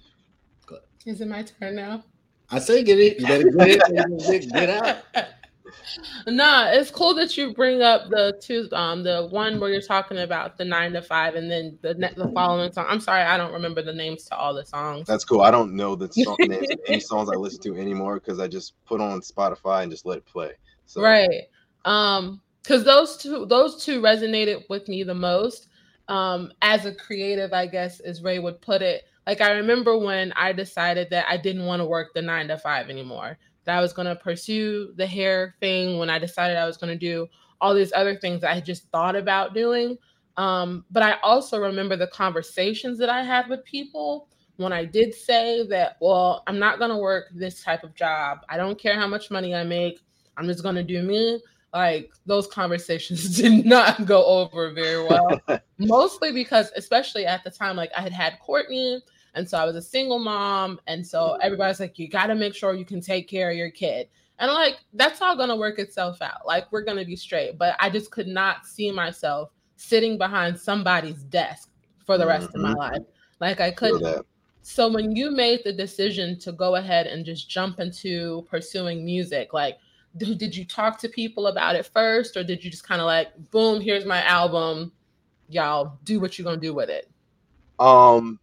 Speaker 3: Is it my turn now?
Speaker 2: I say get it. You better get it. Get, get out.
Speaker 3: nah, it's cool that you bring up the two, um, the one where you're talking about the nine to five, and then the ne- the following song. I'm sorry, I don't remember the names to all the songs.
Speaker 4: That's cool. I don't know the song names of any songs I listen to anymore because I just put on Spotify and just let it play. So
Speaker 3: Right. Um, because those two, those two resonated with me the most. Um, as a creative, I guess, as Ray would put it. Like I remember when I decided that I didn't want to work the nine to five anymore. That I was going to pursue the hair thing. When I decided I was going to do all these other things that I just thought about doing. Um, but I also remember the conversations that I had with people when I did say that, well, I'm not going to work this type of job. I don't care how much money I make. I'm just going to do me. Like those conversations did not go over very well. Mostly because, especially at the time, like I had had Courtney, and so I was a single mom. And so everybody's like, you got to make sure you can take care of your kid. And I'm like, that's all to work itself out. Like, we're to be straight. But I just could not see myself sitting behind somebody's desk for the rest of my
Speaker 4: Mhm.
Speaker 3: life. Like, I couldn't. So when you made the decision to go ahead and just jump into pursuing music, like did you talk to people about it first or did you just kind of like boom, here's my album, y'all do what you're to do with it?
Speaker 4: Um,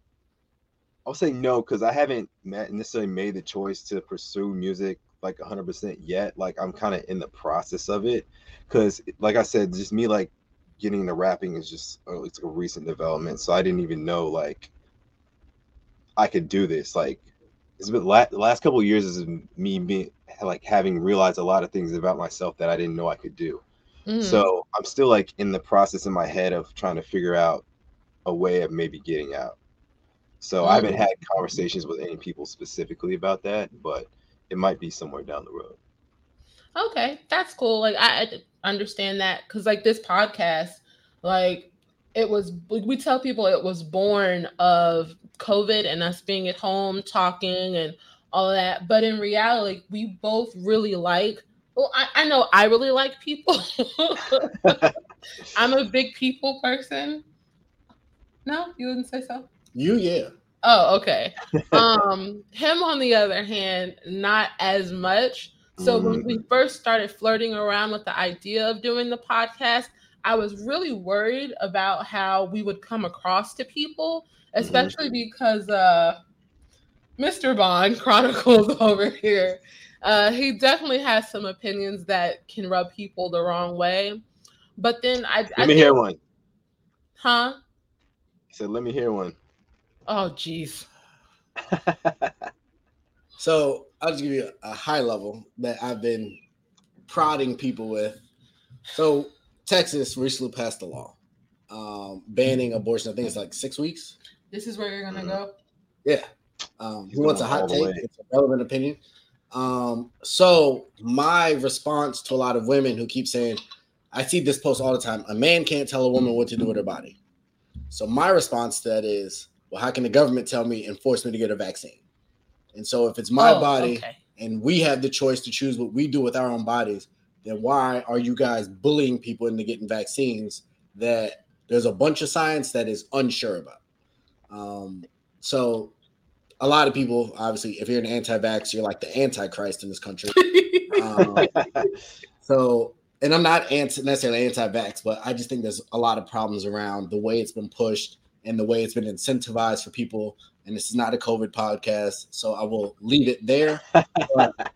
Speaker 4: I'll say no because I haven't necessarily made the choice to pursue music like 100% yet. Like I'm kind of in the process of it because, like I said, just me like getting the rapping is just uh, it's a recent development. So I didn't even know like I could do this. Like it's been la- the last couple of years is me being like having realized a lot of things about myself that I didn't know I could do.
Speaker 3: Mhm.
Speaker 4: So I'm still like in the process in my head of trying to figure out a way of maybe getting out. So I haven't had conversations with any people specifically about that, but it might be somewhere down the road.
Speaker 3: Okay, that's cool. Like I, I understand that because like this podcast, like it was we tell people it was born of COVID and us being at home talking and all that. But in reality, we both really like. Well, I, I know I really like people. I'm a big people person. No, you wouldn't say so.
Speaker 2: You, yeah.
Speaker 3: Oh, okay. um, him on the other hand, not as much. So when we first started flirting around with the idea of doing the podcast, I was really worried about how we would come across to people, especially because uh Mr. Bond Chronicles over here. Uh, he definitely has some opinions that can rub people the wrong way. But then I,
Speaker 4: Let
Speaker 3: I
Speaker 4: me
Speaker 3: think-
Speaker 4: hear one.
Speaker 3: huh?
Speaker 4: He said, "Let me hear one."
Speaker 3: Oh, geez.
Speaker 2: So I'll just give you a, a high level that I've been prodding people with. So Texas recently passed a law um, banning abortion. I think it's like six weeks.
Speaker 3: This is where you're gonna
Speaker 4: Mhm.
Speaker 3: go.
Speaker 2: Yeah. Um, who wants a hot take?
Speaker 4: way.
Speaker 2: It's a relevant opinion. Um, so my response to a lot of women who keep saying, I see this post all the time. A man can't tell a woman what to do with her body. So my response to that is, well, how can the government tell me and force me to get a vaccine? And so if it's my
Speaker 3: Oh,
Speaker 2: body
Speaker 3: okay.
Speaker 2: and we have the choice to choose what we do with our own bodies, then why are you guys bullying people into getting vaccines that there's a bunch of science that is unsure about? Um, so a lot of people, obviously, if you're an anti-vax, you're like the antichrist in this country. Um, so, and I'm not anti, necessarily anti-vax, but I just think there's a lot of problems around the way it's been pushed and the way it's been incentivized for people. And this is not a COVID podcast, so I will leave it there. But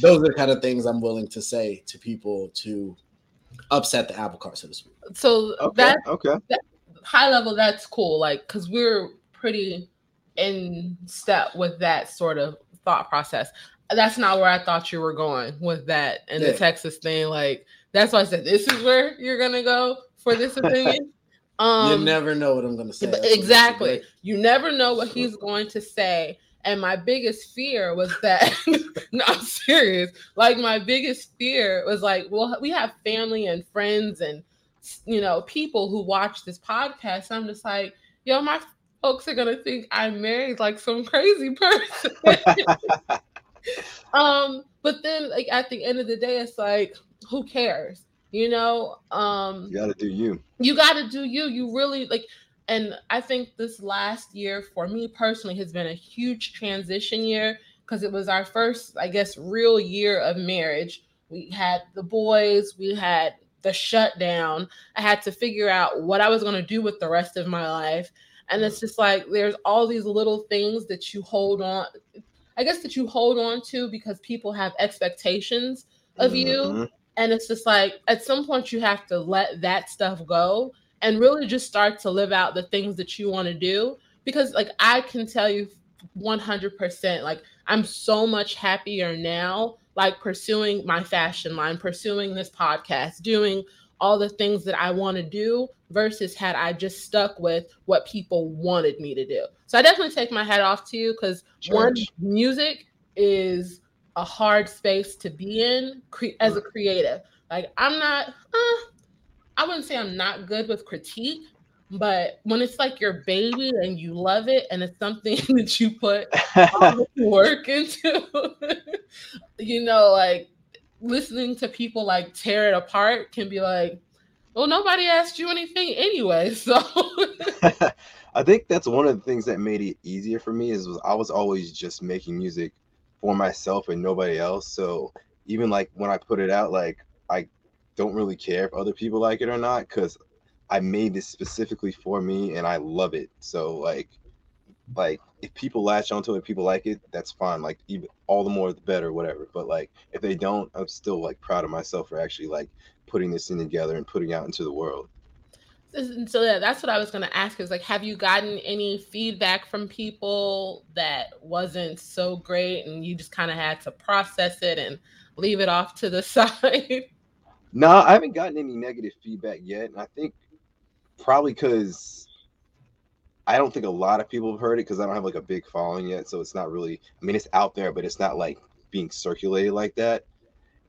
Speaker 2: those are the kind of things I'm willing to say to people to upset the apple cart, so to speak.
Speaker 3: so
Speaker 4: Okay.
Speaker 3: that
Speaker 4: okay.
Speaker 3: high level, that's cool. Like, because we're pretty in step with that sort of thought process. That's not where I thought you were going with that and
Speaker 2: Yeah.
Speaker 3: the Texas thing. Like, that's why I said this is where you're gonna go for this opinion. Um,
Speaker 2: you never know what I'm going to say. That's what makes it
Speaker 3: exactly. You never know what he's going to say. And my biggest fear was that, no, I'm serious. Like, my biggest fear was like, well, we have family and friends and, you know, people who watch this podcast. I'm just like, yo, my folks are going to think I married like some crazy person. um, but then, like, at the end of the day, it's like, who cares? You know, um,
Speaker 4: You got to do you.
Speaker 3: you got to do you you really like and i think this last year for me personally has been a huge transition year because it was our first i guess real year of marriage. We had the boys we had the shutdown. I had to figure out what i was going to do with the rest of my life. And it's just like there's all these little things that you hold on i guess that you hold on to because people have expectations of you.
Speaker 4: Mhm.
Speaker 3: and it's just like at some point you have to let that stuff go and really just start to live out the things that you want to do because like i can tell you 100% like i'm so much happier now like pursuing my fashion line pursuing this podcast doing all the things that i want to do versus had i just stuck with what people wanted me to do. So i definitely take my hat off to you because one music is a hard space to be in cre- as a creative. Like i'm not uh, i wouldn't say i'm not good with critique but when it's like your baby and you love it and it's something that you put all the work into you know like listening to people like tear it apart can be like well nobody asked you anything anyway so
Speaker 4: I think that's one of the things that made it easier for me is was I was always just making music for myself and nobody else. So even like when I put it out, like I don't really care if other people like it or not because I made this specifically for me and I love it. So like like if people latch onto it, people like it, that's fine. Like even all the more the better, whatever. But like if they don't, I'm still like proud of myself for actually like putting this thing together and putting out into the world.
Speaker 3: So yeah, that's what I was to ask is like, have you gotten any feedback from people that wasn't so great and you just kind of had to process it and leave it off to the side?
Speaker 4: No, I haven't gotten any negative feedback yet. And I think probably because I don't think a lot of people have heard it because I don't have like a big following yet. So it's not really, I mean, it's out there, but it's not like being circulated like that.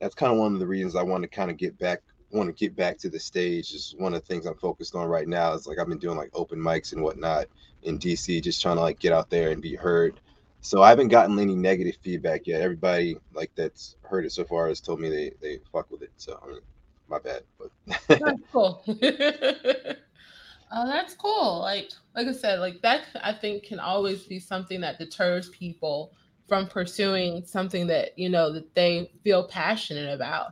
Speaker 4: That's kind of one of the reasons I want to kind of get back, want to get back to the stage. Is one of the things I'm focused on right now. Is like I've been doing like open mics and whatnot in DC, just trying to like get out there and be heard. So I haven't gotten any negative feedback yet. Everybody like that's heard it so far has told me they they fuck with it. So I mean, my bad, but
Speaker 3: that's cool. oh, that's cool. Like, like I said, like that I think can always be something that deters people from pursuing something that you know that they feel passionate about.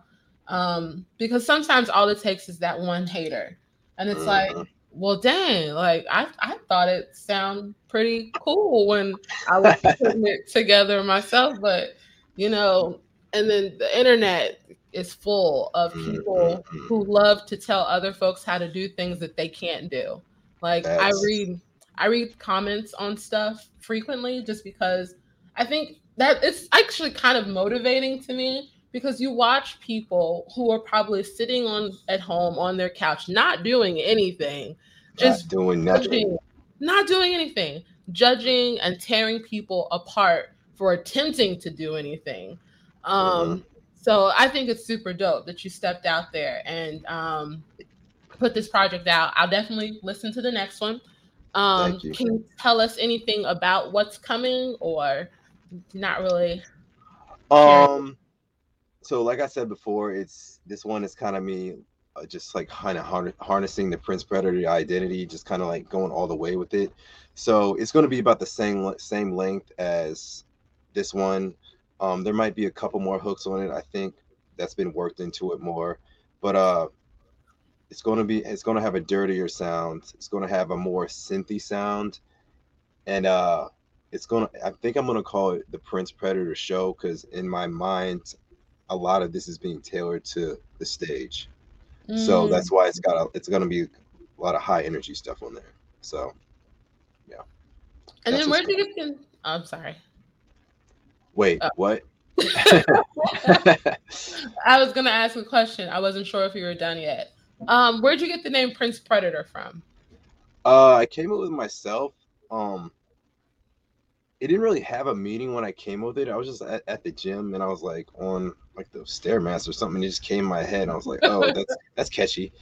Speaker 3: Um, because sometimes all it takes is that one hater, and it's like,
Speaker 4: Mhm.
Speaker 3: well, dang, like I I thought it sounded pretty cool when I was putting it together myself, but you know, and then the internet is full of people
Speaker 4: Mhm.
Speaker 3: who love to tell other folks how to do things that they can't do. Like I read I read comments on stuff frequently just because I think that it's actually kind of motivating to me because you watch people who are probably sitting on at home on their couch not doing anything just
Speaker 4: not doing nothing.
Speaker 3: judging, not doing anything, judging and tearing people apart for attempting to do anything. Um, So I think it's super dope that you stepped out there and um, put this project out. I'll definitely listen to the next one. Um,
Speaker 4: you.
Speaker 3: Can you tell us anything about what's coming or not really.
Speaker 4: Um, so like I said before, it's this one is kind of me, uh, just like kind of harnessing the Prince Predator identity, just kind of like going all the way with it. So it's going to be about the same same length as this one. Um, there might be a couple more hooks on it. I think that's been worked into it more, but uh, it's going to be it's going to have a dirtier sound. It's going to have a more synthy sound, and uh, it's going to. I think I'm going to call it the Prince Predator Show because in my mind, a lot of this is being tailored to the stage. So
Speaker 3: Mm.
Speaker 4: that's why it's got a, it's going to be a lot of high energy stuff on there. So yeah.
Speaker 3: And
Speaker 4: that's
Speaker 3: then
Speaker 4: where
Speaker 3: did you get oh, I'm sorry.
Speaker 4: Wait,
Speaker 3: Uh,
Speaker 4: what?
Speaker 3: I was gonna ask a question. I wasn't sure if you were done yet. Um, where'd you get the name Prince Predator from?
Speaker 4: Uh, I came up with myself. Um, it didn't really have a meaning when I came up with it. I was just at, at the gym and I was like on like the stairmaster or something. And it just came in my head. And I was like, oh, that's that's catchy.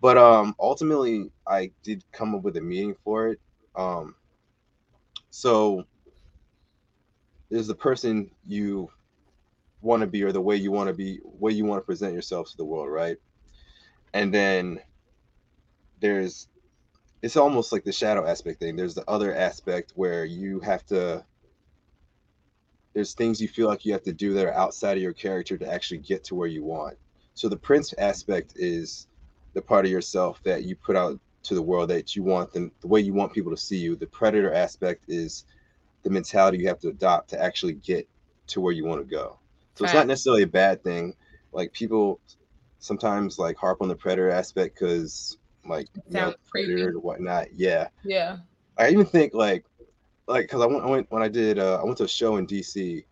Speaker 4: But um, ultimately, I did come up with a meaning for it. Um, so there's the person you want to be or the way you want to be, way you want to present yourself to the world, right? And then there's it's almost like the shadow aspect thing. There's the other aspect where you have to there's things you feel like you have to do that are outside of your character to actually get to where you want. So the prince aspect is the part of yourself that you put out to the world that you want them the way you want people to see you. The predator aspect is the mentality you have to adopt to actually get to where you want to go. So it's not necessarily a bad thing. Like people sometimes like harp on the predator aspect because like you know, predator and whatnot. Yeah.
Speaker 3: Yeah.
Speaker 4: I even think like like because I went, I went when I did uh, I went to a show in DC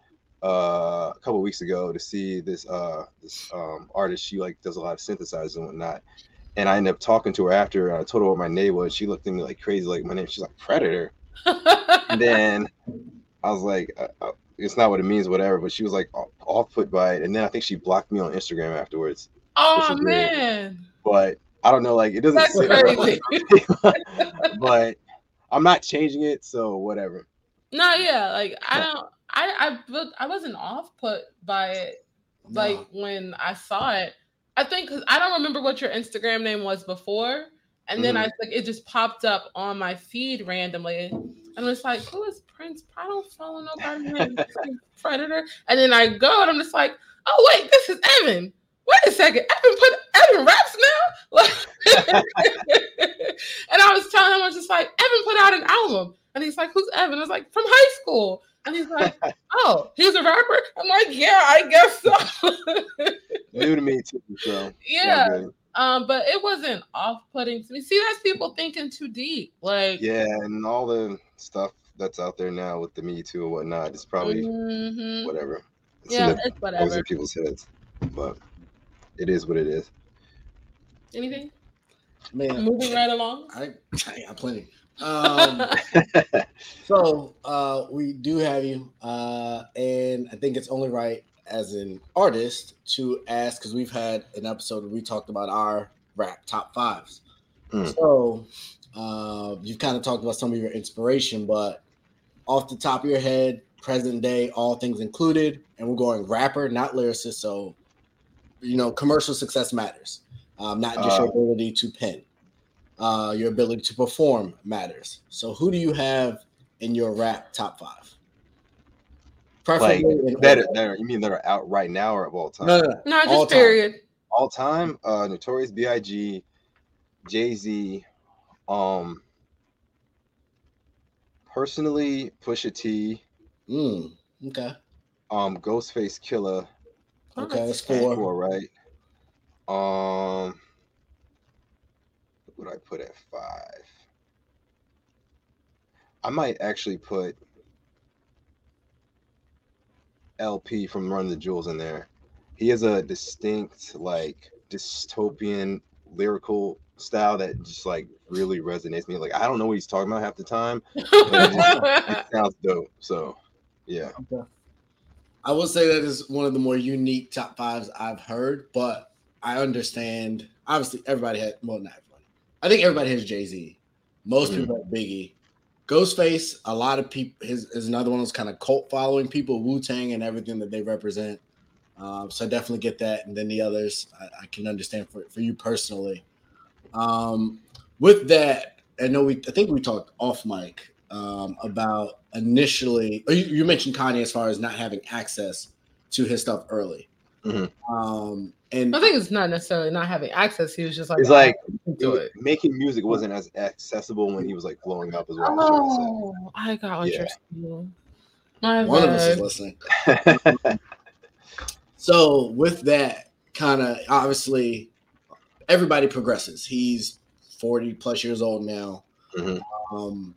Speaker 4: uh, a couple weeks ago to see this uh this um artist. She like does a lot of synthesizers and whatnot. And I ended up talking to her after. And I told her what my name was. She looked at me like crazy, like my name. She's like Predator. And then I was like, uh, uh, it's not what it means, whatever. But she was like off- put by it. And then I think she blocked me on Instagram afterwards.
Speaker 3: oh
Speaker 4: weird.
Speaker 3: man,
Speaker 4: But I don't know, like it doesn't
Speaker 3: that's crazy.
Speaker 4: but I'm not changing it, so whatever.
Speaker 3: no, yeah, like I don't. I I I wasn't off put by it like
Speaker 2: No.
Speaker 3: when I saw it. I think because I don't remember what your Instagram name was before, and then I like it just popped up on my feed randomly, and it's like, who is Prince? I don't follow nobody named Predator, and then I go and I'm just like, oh wait, this is Evin. Wait a second, Evin put Evin raps now, and I was telling him I was just like, Evin put out an album, and he's like, who's Evin? I was like, from high school. And he's like, oh, he's a rapper? I'm like, yeah, I guess so.
Speaker 4: New to me too, so
Speaker 3: yeah. Um, but it wasn't off-putting to me. See, that's people thinking too deep. Like,
Speaker 4: yeah, and all the stuff that's out there now with the Me Too and whatnot, it's probably
Speaker 3: mhm.
Speaker 4: whatever. It's
Speaker 3: yeah,
Speaker 4: in the,
Speaker 3: it's
Speaker 4: goes
Speaker 3: whatever.
Speaker 4: in people's heads, but it is what it is.
Speaker 3: Anything?
Speaker 2: Man,
Speaker 3: Moving right along.
Speaker 2: I, I got plenty. Um, so uh, we do have you, uh, and I think it's only right as an artist to ask because we've had an episode where we talked about our rap top fives.
Speaker 4: Mm.
Speaker 2: So uh, you've kind of talked about some of your inspiration, but off the top of your head, present day, all things included, and we're going rapper, not lyricist. So you know, commercial success matters, um, not just your
Speaker 4: Uh,
Speaker 2: ability to pen uh, your ability to perform matters. So, who do you have in your rap top five?
Speaker 4: like
Speaker 2: Preferably in
Speaker 4: that,
Speaker 2: order.
Speaker 4: that are, you mean that are out right now or of all time?
Speaker 2: No, no, no.
Speaker 3: No, just
Speaker 2: All time.
Speaker 3: period.
Speaker 4: All time, uh Notorious B.I.G., Jay-Z, um personally Pusha T,
Speaker 2: Mm, okay,
Speaker 4: um Ghostface Killah,
Speaker 3: Oh,
Speaker 2: okay, that's
Speaker 3: okay.
Speaker 2: four.
Speaker 4: four, right? Um, what would I put at five? I might actually put El-P from Run the Jewels in there. He has a distinct, like, dystopian lyrical style that just like really resonates with me. Like, I don't know what he's talking about half the time. But it, just, it sounds dope. So, yeah.
Speaker 2: I will say that is one of the more unique top fives I've heard, but I understand. Obviously, everybody had well, not everybody. I think everybody has Jay Z. Most
Speaker 4: Mhm.
Speaker 2: people have Biggie. Ghostface, a lot of people his is another one of those kind of cult following people, Wu Tang and everything that they represent. Um, so I definitely get that. And then the others, I, I can understand for, for you personally. Um, with that, I know we I think we talked off mic um, about initially. You, you, mentioned Kanye as far as not having access to his stuff early. Mm-hmm. Um, and
Speaker 3: I think it's not necessarily not having access. He was just like,
Speaker 4: it's like it, making music wasn't as accessible when he was like blowing up as well.
Speaker 3: Oh, I got what yeah. you're
Speaker 2: saying. One of us is listening. so with that, kind of obviously, everybody progresses. He's 40 plus years old now. Mm-hmm. Um,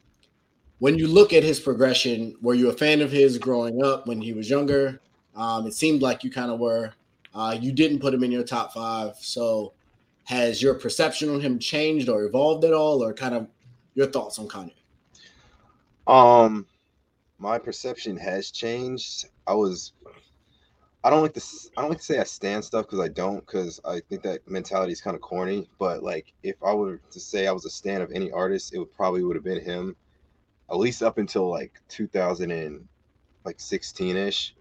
Speaker 2: when you look at his progression, were you a fan of his growing up when he was younger? Um, it seemed like you kind of were. Uh, you didn't put him in your top five. So, has your perception on him changed or evolved at all, or kind of your thoughts on Kanye?
Speaker 4: Um, my perception has changed. I was, I don't like to, I don't like to say I stan stuff because I don't, because I think that mentality is kind of corny. But like, if I were to say I was a stand of any artist, it would probably would have been him at least up until like 2016 ish.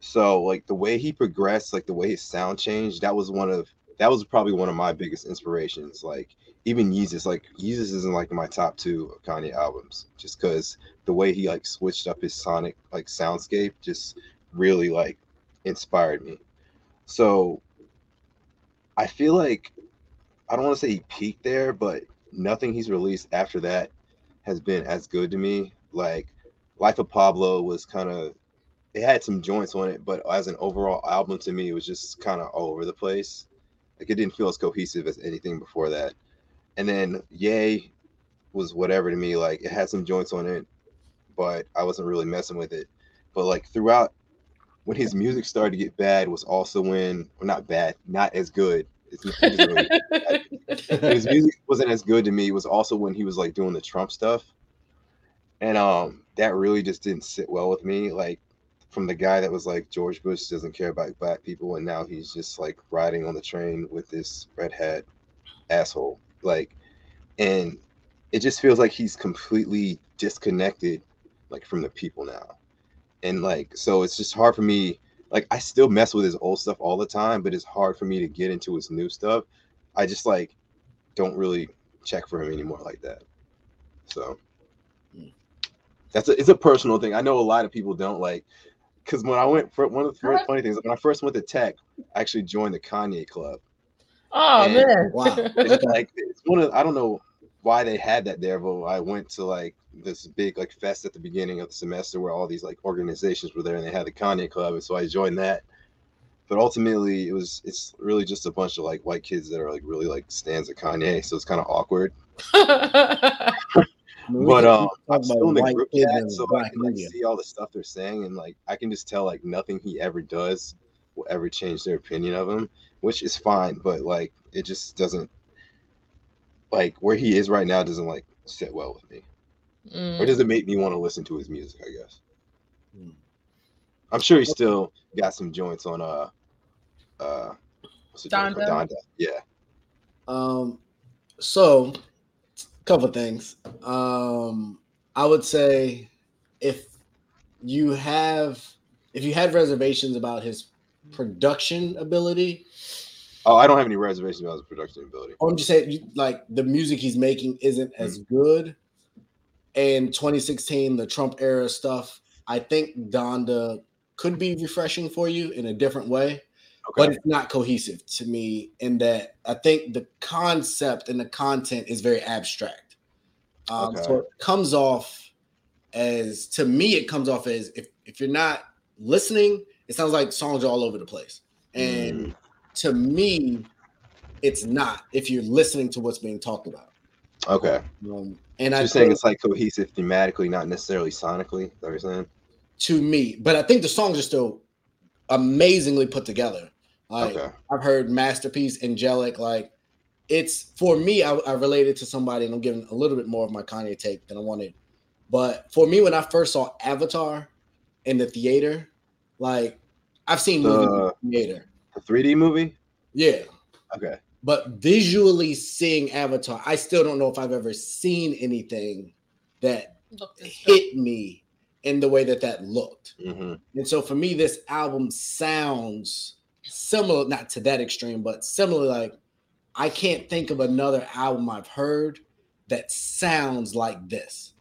Speaker 4: So like the way he progressed, like the way his sound changed, that was one of that was probably one of my biggest inspirations. Like even Yeezus, like Yeezus isn't like my top two Kanye albums, just because the way he like switched up his sonic like soundscape just really like inspired me. So I feel like I don't want to say he peaked there, but nothing he's released after that has been as good to me. Like Life of Pablo was kind of it had some joints on it, but as an overall album to me, it was just kind of all over the place. Like it didn't feel as cohesive as anything before that. And then Ye was whatever to me. Like it had some joints on it, but I wasn't really messing with it. But like throughout when his music started to get bad was also when or not bad, not as good really, his music wasn't as good to me. It was also when he was like doing the Trump stuff, and um, that really just didn't sit well with me. Like from the guy that was like George Bush doesn't care about black people, and now he's just like riding on the train with this red hat asshole. Like, and it just feels like he's completely disconnected, like from the people now, and like so it's just hard for me like I still mess with his old stuff all the time, but it's hard for me to get into his new stuff. I just like don't really check for him anymore like that. So that's a, it's a personal thing. I know a lot of people don't like because when I went for one of the uh-huh. funny things when I first went to tech, I actually joined the Kanye club.
Speaker 3: Oh and, man!
Speaker 2: Wow,
Speaker 4: it's like it's one of I don't know why they had that there, but I went to like this big like fest at the beginning of the semester where all these like organizations were there and they had the Kanye Club, and so I joined that. But ultimately, it was it's really just a bunch of like white kids that are like really like stans of Kanye, so it's kind of awkward. but um, I'm still in the group chat, so I can like, see all the stuff they're saying, and like I can just tell like nothing he ever does will ever change their opinion of him, which is fine. But like it just doesn't like where he is right now doesn't like sit well with me, mm. or does it make me want to listen to his music? I guess. Mm. I'm sure he still got some joints on uh uh
Speaker 3: Donda.
Speaker 4: Donda. Yeah.
Speaker 2: Um. So, a couple things. Um, I would say if you have if you had reservations about his production ability,
Speaker 4: Oh, I don't have any reservations about his production ability.
Speaker 2: I'm just saying, like the music he's making isn't as mm-hmm. good. And 2016, the Trump era stuff, I think Donda could be refreshing for you in a different way, okay. but it's not cohesive to me. In that, I think the concept and the content is very abstract. Um, okay. So it comes off as, to me, it comes off as if if you're not listening, it sounds like songs are all over the place, and mm to me, it's not if you're listening to what's being talked about.
Speaker 4: Okay.
Speaker 2: Um,
Speaker 4: and so you're saying it's like cohesive thematically, not necessarily sonically. Is that what you're saying?
Speaker 2: To me, but I think the songs are still amazingly put together. Like okay. I've heard masterpiece, angelic. Like it's for me, I, I related to somebody, and I'm giving a little bit more of my Kanye take than I wanted. But for me, when I first saw Avatar in the theater, like I've seen movies uh, in the theater,
Speaker 4: the 3D movie?
Speaker 2: Yeah.
Speaker 4: Okay.
Speaker 2: But visually seeing Avatar, I still don't know if I've ever seen anything that
Speaker 3: Looked and
Speaker 2: hit me in the way that that looked.
Speaker 4: Mhm.
Speaker 2: And so for me, this album sounds similar, not to that extreme, but similar. Like I can't think of another album I've heard that sounds like this.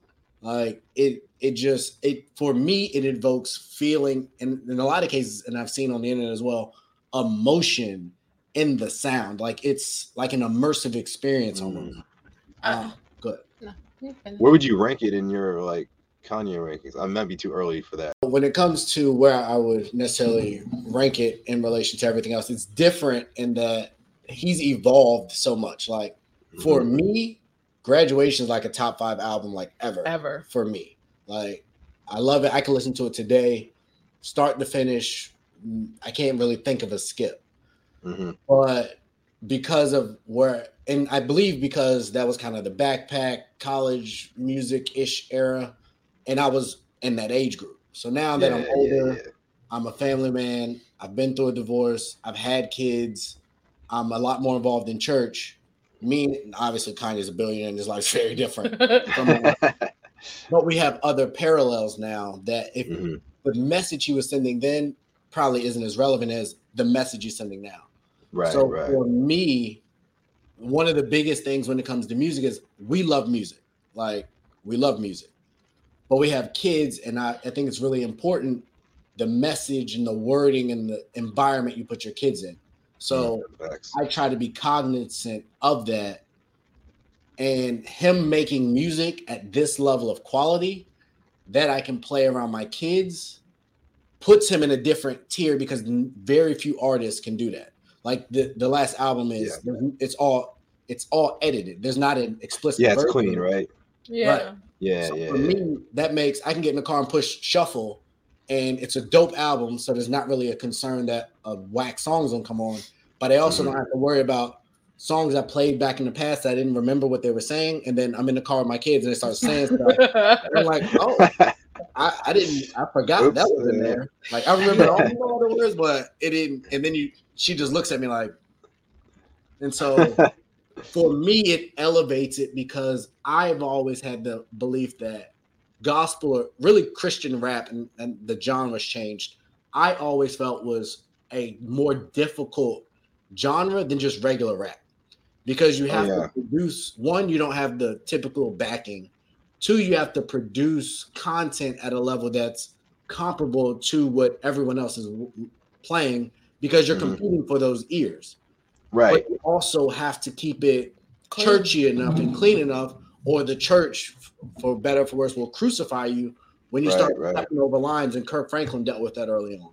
Speaker 2: Like it, it just it for me it invokes feeling, and in a lot of cases, and I've seen on the internet as well, emotion in the sound. Like it's like an immersive experience almost.
Speaker 3: Uh,
Speaker 2: Um, good.
Speaker 3: you.
Speaker 4: Where would you rank it in your like Kanye rankings? I might be too early for that.
Speaker 2: when it comes to where I would necessarily rank it in relation to everything else, it's different in that he's evolved so much. Like for
Speaker 4: Mhm.
Speaker 2: me, graduation is like a top five album like ever
Speaker 3: Ever.
Speaker 2: for me. Like I love it. I can listen to it today, start to finish. I can't really think of a skip,
Speaker 4: Mhm.
Speaker 2: but because of where, and I believe because that was kind of the backpack college music ish era, and I was in that age group. So now that I'm older,
Speaker 4: yeah, yeah.
Speaker 2: I'm a family man. I've been through a divorce. I've had kids. I'm a lot more involved in church. Me, obviously, Kanye's a billionaire, and his life's very different. but we have other parallels now that if
Speaker 4: Mhm.
Speaker 2: the message he was sending then probably isn't as relevant as the message you're sending now.
Speaker 4: Right,
Speaker 2: so
Speaker 4: right.
Speaker 2: for me, one of the biggest things when it comes to music is we love music. Like we love music. But we have kids, and I, I think it's really important the message and the wording and the environment you put your kids in. So
Speaker 4: Facts.
Speaker 2: I try to be cognizant of that. And him making music at this level of quality that I can play around my kids puts him in a different tier because very few artists can do that. Like the, the last album is it's all it's all edited. There's not an explicit
Speaker 4: yeah, it's
Speaker 2: version.
Speaker 4: clean, right?
Speaker 3: Yeah.
Speaker 4: Yeah,
Speaker 2: So
Speaker 4: yeah.
Speaker 2: for
Speaker 4: yeah.
Speaker 2: me, that makes I can get in the car and push shuffle, and it's a dope album. So there's not really a concern that a whack songs don't come on. But I also
Speaker 4: Mhm.
Speaker 2: don't have to worry about songs I played back in the past that I didn't remember what they were saying, and then I'm in the car with my kids and they start saying stuff. And I'm like, oh, I, I didn't, I forgot that was in there. Like I remember all the words, but it didn't. And then you, she just looks at me like, and so for me, it elevates it because I've always had the belief that gospel or really Christian rap and, and the genres changed. I always felt was a more difficult genre than just regular rap because you
Speaker 4: Oh,
Speaker 2: have
Speaker 4: yeah.
Speaker 2: to produce one, you don't have the typical backing. Two, you have to produce content at a level that's comparable to what everyone else is playing because you're
Speaker 4: Mhm.
Speaker 2: competing for those ears
Speaker 4: right.
Speaker 2: but you also have to keep it churchy enough and clean enough, or the church, for better or for worse, will crucify you when you
Speaker 4: Right,
Speaker 2: start
Speaker 4: right.
Speaker 2: stepping over lines. And Kirk Franklin dealt with that early on.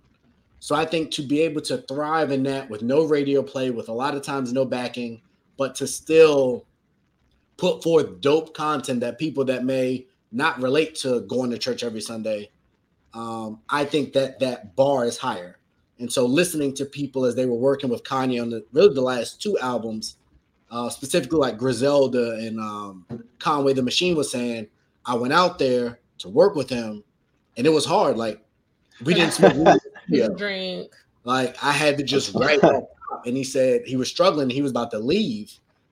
Speaker 2: So I think to be able to thrive in that with no radio play, with a lot of times no backing, but to still put forth dope content that people that may not relate to going to church every Sunday, um, I think that that bar is higher. And so listening to people as they were working with Kanye on the really the last two albums, uh, specifically like Griselda and um, Conway the Machine was saying, I went out there to work with him, and it was hard. Like we didn't smoke.
Speaker 3: Drink.
Speaker 2: Like I had to just write. And he said he was struggling. He was about to leave.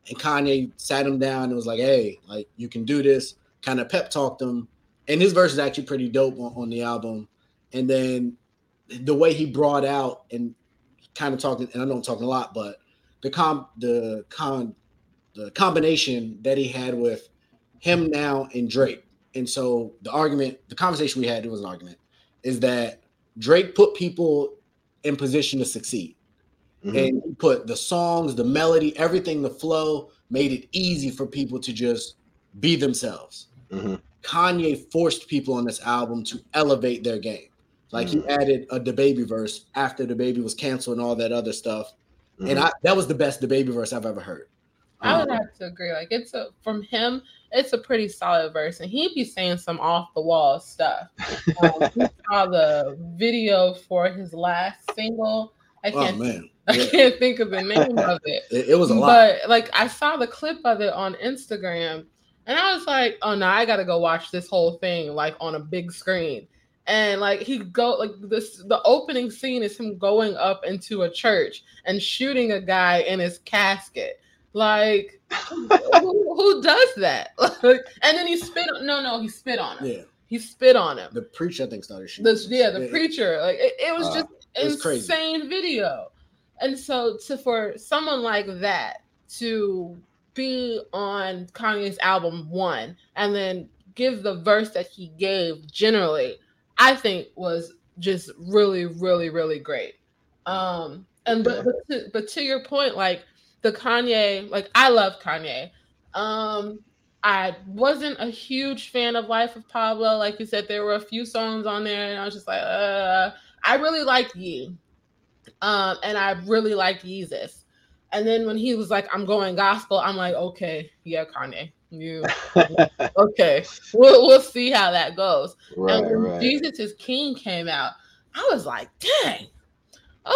Speaker 2: And Kanye sat him down and was like, Hey, like you can do this. Kind of pep talked him. And his verse is actually pretty dope on, on the album. And then the way he brought out and kind of talking, and I know I'm talking a lot, but the com the con the combination that he had with him now and Drake. And so the argument, the conversation we had, it was an argument, is that Drake put people in position to succeed.
Speaker 4: Mhm.
Speaker 2: And he put the songs, the melody, everything, the flow, made it easy for people to just be themselves.
Speaker 4: Mhm.
Speaker 2: Kanye forced people on this album to elevate their game. Like he added a DaBaby verse after DaBaby was canceled and all that other stuff. And
Speaker 4: Mhm.
Speaker 2: I that was the best DaBaby verse I've ever heard.
Speaker 3: I would
Speaker 2: Um,
Speaker 3: have to agree. Like it's a from him, it's a pretty solid verse, and he'd be saying some off the wall stuff. Um, we saw the video for his last single. I
Speaker 2: oh
Speaker 3: can't,
Speaker 2: man.
Speaker 3: I can't think of the name of it.
Speaker 2: It, it was a lot.
Speaker 3: But like I saw the clip of it on Instagram and I was like, oh no, I gotta go watch this whole thing like on a big screen. And like he go like this the opening scene is him going up into a church and shooting a guy in his casket. Like who, who does that? and then he spit. On, no, no, he spit on him.
Speaker 2: Yeah,
Speaker 3: He spit on him.
Speaker 2: the preacher I think started shooting.
Speaker 3: The, yeah, the
Speaker 2: Yeah.
Speaker 3: preacher. Like it, it was
Speaker 4: Uh,
Speaker 3: just
Speaker 2: it's crazy.
Speaker 3: insane video. And so to for someone like that to be on Kanye's album one and then give the verse that he gave generally, I think was just really, really, really great. Um and but but to, but to your point, like the Kanye, like I love Kanye. Um I wasn't a huge fan of Life of Pablo. Like you said, there were a few songs on there, and I was just like, uh, I really liked Ye. Um, and I really liked Yeezus. And then when he was like, I'm going gospel, I'm like, okay, yeah, Kanye. You okay. We'll we'll see how that goes.
Speaker 4: right,
Speaker 3: and when
Speaker 4: right.
Speaker 3: Jesus is King came out, I was like, dang.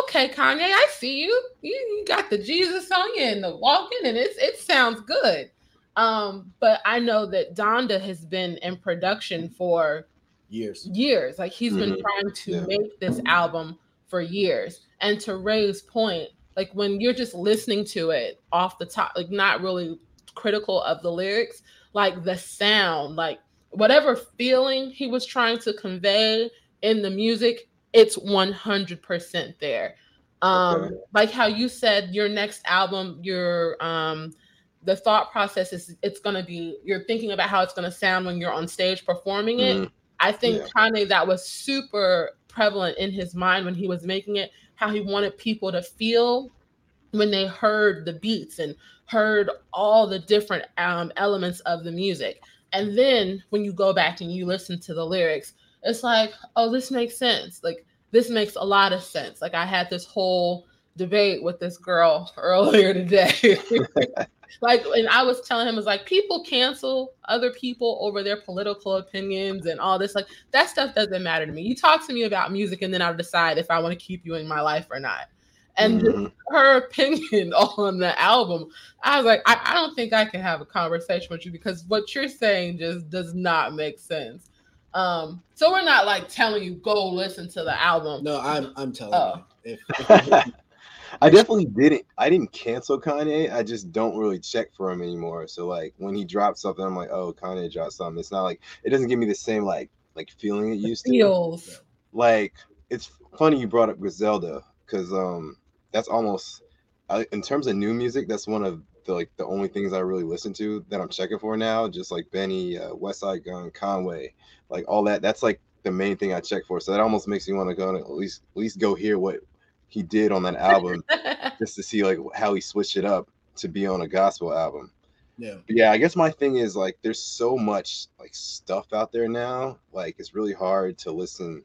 Speaker 3: Okay, Kanye, I see you. You, you got the Jesus on you and the walking, and it's it sounds good. Um, but I know that Donda has been in production for
Speaker 2: years.
Speaker 3: years. Like he's been
Speaker 4: Mhm.
Speaker 3: trying to
Speaker 4: Yeah.
Speaker 3: make this album for years. And to Ray's point, like when you're just listening to it off the top, like not really critical of the lyrics, like the sound, like whatever feeling he was trying to convey in the music, it's 100% there. Um
Speaker 4: Okay.
Speaker 3: like how you said your next album, your um the thought process is it's going to be you're thinking about how it's going to sound when you're on stage performing it.
Speaker 4: Mhm.
Speaker 3: I think
Speaker 4: Yeah.
Speaker 3: Kanye that was super prevalent in his mind when he was making it, how he wanted people to feel when they heard the beats and heard all the different um, elements of the music. And then when you go back and you listen to the lyrics, it's like, oh, this makes sense. Like this makes a lot of sense. Like I had this whole debate with this girl earlier today. like and i was telling him it's like people cancel other people over their political opinions and all this like that stuff doesn't matter to me you talk to me about music and then i'll decide if i want to keep you in my life or not and
Speaker 4: Mhm.
Speaker 3: her opinion on the album i was like I, I don't think i can have a conversation with you because what you're saying just does not make sense um so we're not like telling you go listen to the album
Speaker 2: No, I'm I'm telling
Speaker 3: Oh.
Speaker 2: you. If,
Speaker 4: I definitely didn't. I didn't cancel Kanye. I just don't really check for him anymore. So like when he drops something, I'm like, oh, Kanye dropped something. It's not like it doesn't give me the same like like feeling it used to.
Speaker 3: feels
Speaker 4: Like it's funny you brought up Griselda because um that's almost I, in terms of new music. That's one of the like the only things I really listen to that I'm checking for now. Just like Benny, uh, Westside Gunn, Conway, like all that. That's like the main thing I check for. So that almost makes me want to go and at least at least go hear what he did on that album just to see like how he switched it up to be on a gospel album.
Speaker 2: yeah.
Speaker 4: But yeah, I guess my thing is like there's so much like stuff out there now. Like it's really hard to listen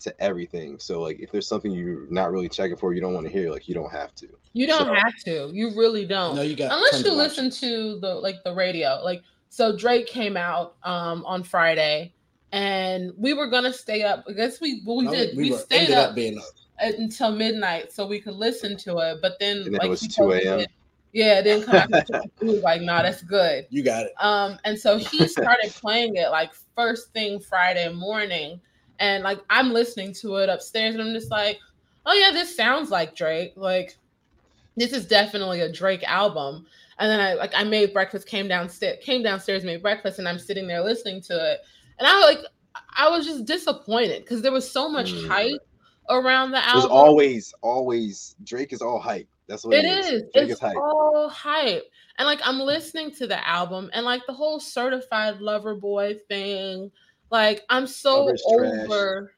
Speaker 4: to everything. So like if there's something you're not really checking for, you don't want to hear, like you don't have to.
Speaker 3: you don't
Speaker 4: So-
Speaker 3: have to you really don't
Speaker 2: No, you got
Speaker 3: unless you listen to the like the radio like so drake came out um on friday and we were gonna stay up i guess we well, we
Speaker 2: No,
Speaker 3: did we,
Speaker 2: were-
Speaker 3: stayed
Speaker 2: ended
Speaker 3: up,
Speaker 2: up being up.
Speaker 3: At- until midnight so we could listen to it but then
Speaker 4: And then it was 2 a.m..
Speaker 3: yeah it didn't come out he was like nah that's good
Speaker 2: You got it.
Speaker 3: um, and so he started playing it like first thing Friday morning. And like I'm listening to it upstairs, and I'm just like, oh yeah, this sounds like Drake. Like this is definitely a Drake album. And then I like I made breakfast, came downstairs, came downstairs, made breakfast, and I'm sitting there listening to it. And I like I was just disappointed because there was so much
Speaker 4: Mm.
Speaker 3: hype around the
Speaker 4: There's
Speaker 3: album.
Speaker 4: always, always Drake is all hype. That's what
Speaker 3: It
Speaker 4: it is.
Speaker 3: is.
Speaker 4: Drake
Speaker 3: It's
Speaker 4: is hype.
Speaker 3: all hype. And like I'm listening to the album and like the whole certified lover boy thing. Like I'm so
Speaker 4: Cover's
Speaker 3: over.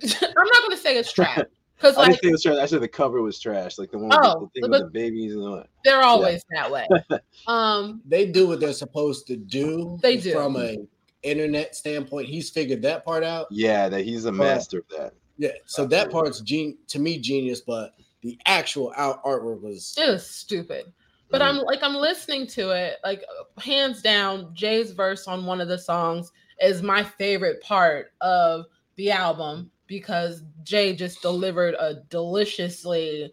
Speaker 3: I'm not gonna say it's trash. Because
Speaker 4: I
Speaker 3: like
Speaker 4: didn't think it was trash. Actually, the cover was trash. Like the one with
Speaker 3: Oh,
Speaker 4: the, the thing with the babies and all that.
Speaker 3: they're always that way. Um
Speaker 2: They do what they're supposed to do.
Speaker 3: They do.
Speaker 2: From a internet standpoint, he's figured that part out.
Speaker 4: Yeah, that he's a master of that.
Speaker 2: Yeah. So that part's gen- to me genius, but the actual out artwork was
Speaker 3: it was stupid. But I'm like I'm listening to it, like hands down, Jay's verse on one of the songs is my favorite part of the album because Jay just delivered a deliciously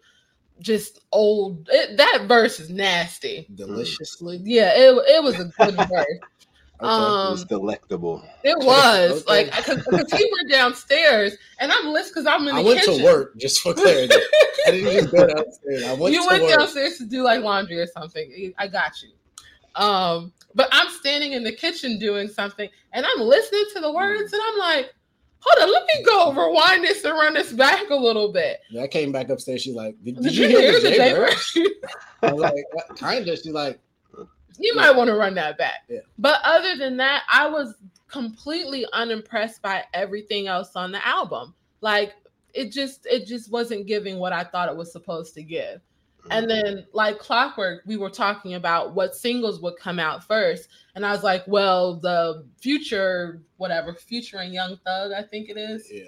Speaker 3: just old it, that verse is nasty.
Speaker 2: deliciously.
Speaker 3: Yeah, it, it was a good verse.
Speaker 2: Okay.
Speaker 3: Um,
Speaker 4: it was delectable.
Speaker 3: It was
Speaker 2: Okay.
Speaker 3: like because he went downstairs and I'm listening because I'm in the kitchen.
Speaker 2: I went
Speaker 3: kitchen.
Speaker 2: to work just for clarity. I didn't just go downstairs. I went
Speaker 3: you
Speaker 2: to
Speaker 3: went
Speaker 2: work.
Speaker 3: downstairs to do like laundry or something. I got you. Um, but I'm standing in the kitchen doing something and I'm listening to the words and I'm like, hold on, let me go rewind this and run this back a little bit.
Speaker 2: Yeah, I came back upstairs. She's like, "Did, did
Speaker 3: Did
Speaker 2: you
Speaker 3: you
Speaker 2: hear the
Speaker 3: the
Speaker 2: Jaybird?"
Speaker 3: Jaybird?
Speaker 2: I was like, "Kinda." She's like,
Speaker 3: you might want to run that back.
Speaker 2: Yeah.
Speaker 3: But other than that, I was completely unimpressed by everything else on the album. Like it just it just wasn't giving what I thought it was supposed to give. And mm-hmm. then, like Clockwork, we were talking about what singles would come out first. And I was like, well, the future, whatever, Future and Young Thug, I think it is.
Speaker 2: "Yeah,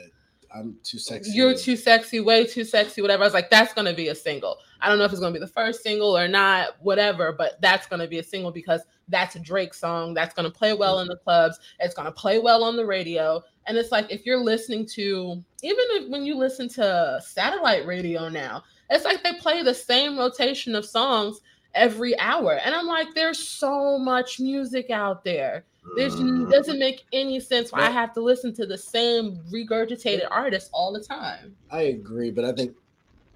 Speaker 2: I'm too sexy."
Speaker 3: You're too sexy, way too sexy, whatever. I was like, that's going to be a single. I don't know if it's going to be the first single or not, whatever, but that's going to be a single because that's a Drake song. That's going to play well in the clubs. It's going to play well on the radio. And it's like, if you're listening to, even if when you listen to satellite radio now, it's like they play the same rotation of songs every hour. And I'm like, there's so much music out there. There's
Speaker 4: Mm.
Speaker 3: doesn't make any sense why I have to listen to the same regurgitated artist all the time.
Speaker 2: I agree, but I think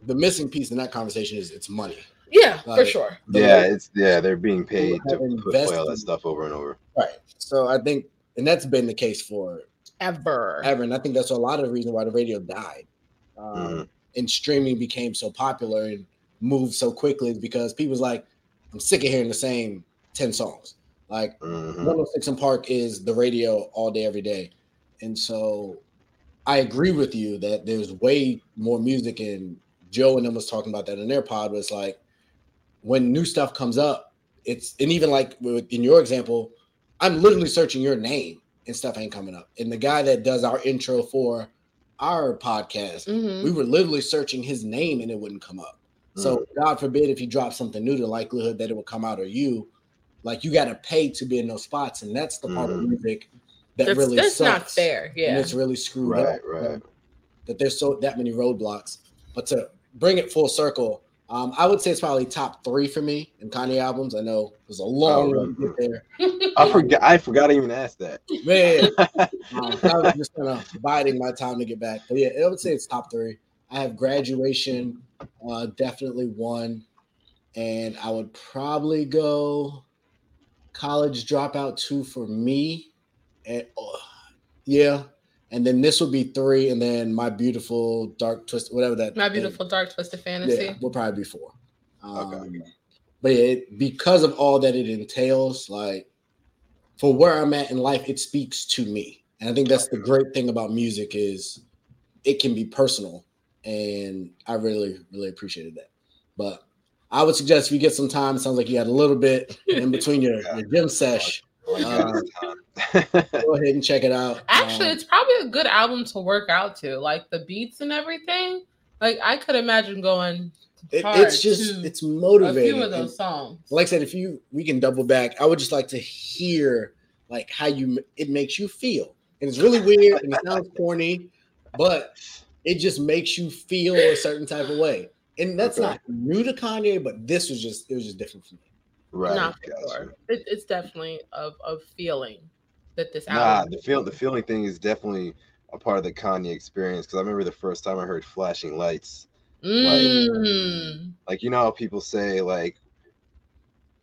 Speaker 2: the missing piece in that conversation is it's money.
Speaker 3: Yeah, for sure.
Speaker 4: Yeah,
Speaker 2: way-
Speaker 4: it's yeah, they're being paid to put, play all that stuff over and over.
Speaker 2: right. So I think, and that's been the case for
Speaker 3: Ever.
Speaker 2: ever, and I think that's a lot of the reason why the radio died, um,
Speaker 4: Mhm.
Speaker 2: and streaming became so popular and moved so quickly because people's like, I'm sick of hearing the same ten songs. Like
Speaker 4: Mhm.
Speaker 2: 106 in Park is the radio all day, every day. And so I agree with you that there's way more music. And Joe and them was talking about that in their pod was like when new stuff comes up, it's and even like in your example, I'm literally searching your name and stuff ain't coming up. And the guy that does our intro for our podcast,
Speaker 3: Mhm.
Speaker 2: we were literally searching his name and it wouldn't come up. So God forbid if you drop something new, the likelihood that it will come out or you, like you got to pay to be in those spots, and that's the part of
Speaker 4: Mhm.
Speaker 2: music that
Speaker 3: That's,
Speaker 2: really
Speaker 3: that's not
Speaker 2: sucks,
Speaker 3: fair.
Speaker 2: and
Speaker 3: Yeah.
Speaker 2: it's really screwed
Speaker 4: Right,
Speaker 2: up.
Speaker 4: right.
Speaker 2: That there's so that many roadblocks. But to bring it full circle, um, I would say it's probably top three for me in Kanye albums. I know it was a long
Speaker 4: Oh,
Speaker 2: run to get there.
Speaker 4: I forgot. I forgot to even ask that.
Speaker 2: Man, um, I was just kind of biding my time to get back. But yeah, I would say it's top three. I have graduation, uh, definitely one, and I would probably go college dropout two for me. And oh, yeah, and then this would be three, and then my beautiful dark twist, whatever that.
Speaker 3: My beautiful dark twisted fantasy.
Speaker 2: Yeah, will probably be four. Um,
Speaker 4: Okay.
Speaker 2: But yeah, it, because of all that it entails, like for where I'm at in life, it speaks to me, and I think that's the great thing about music is it can be personal, and I really, really appreciated that. But I would suggest if you get some time, it sounds like you had a little bit in between your, your gym sesh. Uh,
Speaker 4: yeah,
Speaker 2: Go ahead and check it out.
Speaker 3: Actually,
Speaker 2: Um,
Speaker 3: it's probably a good album to work out to, like the beats and everything. Like I could imagine going
Speaker 2: it- it's just
Speaker 3: to
Speaker 2: it's
Speaker 3: a
Speaker 2: motivating.
Speaker 3: few of
Speaker 2: and-
Speaker 3: those songs.
Speaker 2: like I said, if you we can double back, I would just like to hear like how you it makes you feel. And it's really weird and it sounds corny, but it just makes you feel a certain type of way. And that's
Speaker 4: Okay.
Speaker 2: not new to Kanye, but this was just it was just different for me.
Speaker 4: right.
Speaker 3: Not for sure. It, it's definitely of of feeling that this
Speaker 4: Nah, the feel the feeling thing is definitely a part of the Kanye experience because I remember the first time I heard flashing lights.
Speaker 3: Mm.
Speaker 4: Like you know how people say like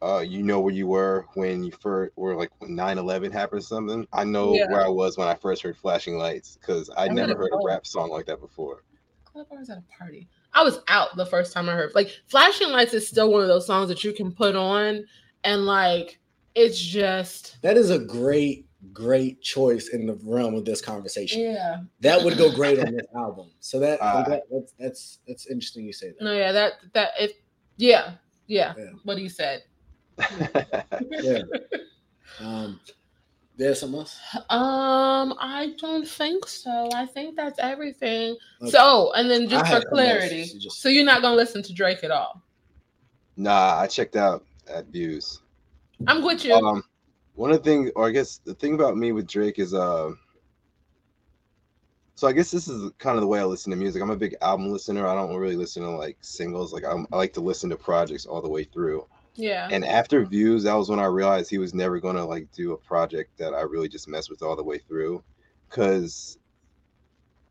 Speaker 4: uh you know where you were when you first or like when 9-11 happened or something. I know
Speaker 3: Yeah.
Speaker 4: where I was when I first heard flashing lights because I
Speaker 3: I'm
Speaker 4: never
Speaker 3: gonna
Speaker 4: heard a
Speaker 3: go.
Speaker 4: rap song like that before.
Speaker 3: Club or was at a party? I was out the first time I heard. Like Flashing Lights is still one of those songs that you can put on and like it's just
Speaker 2: That is a great, great choice in the realm of this conversation.
Speaker 3: yeah.
Speaker 2: That would go great on this album. So that,
Speaker 4: Ah.
Speaker 2: that that's that's that's interesting you say that.
Speaker 3: No, yeah, that that it yeah, yeah.
Speaker 2: Yeah.
Speaker 3: What he said.
Speaker 2: Yeah. Um there's something else.
Speaker 3: Um, I don't think so. I think that's everything.
Speaker 2: Okay.
Speaker 3: So, and then just
Speaker 2: had
Speaker 3: for clarity,
Speaker 2: so just-
Speaker 3: so you're not gonna listen to Drake at all.
Speaker 4: nah, I checked out at views.
Speaker 3: I'm with you.
Speaker 4: Um, one of the things, or I guess the thing about me with Drake is, uh, so I guess this is kind of the way I listen to music. I'm a big album listener. I don't really listen to like singles. Like I'm, I like to listen to projects all the way through.
Speaker 3: yeah.
Speaker 4: And after views, that was when I realized he was never gonna like do a project that I really just mess with all the way through, because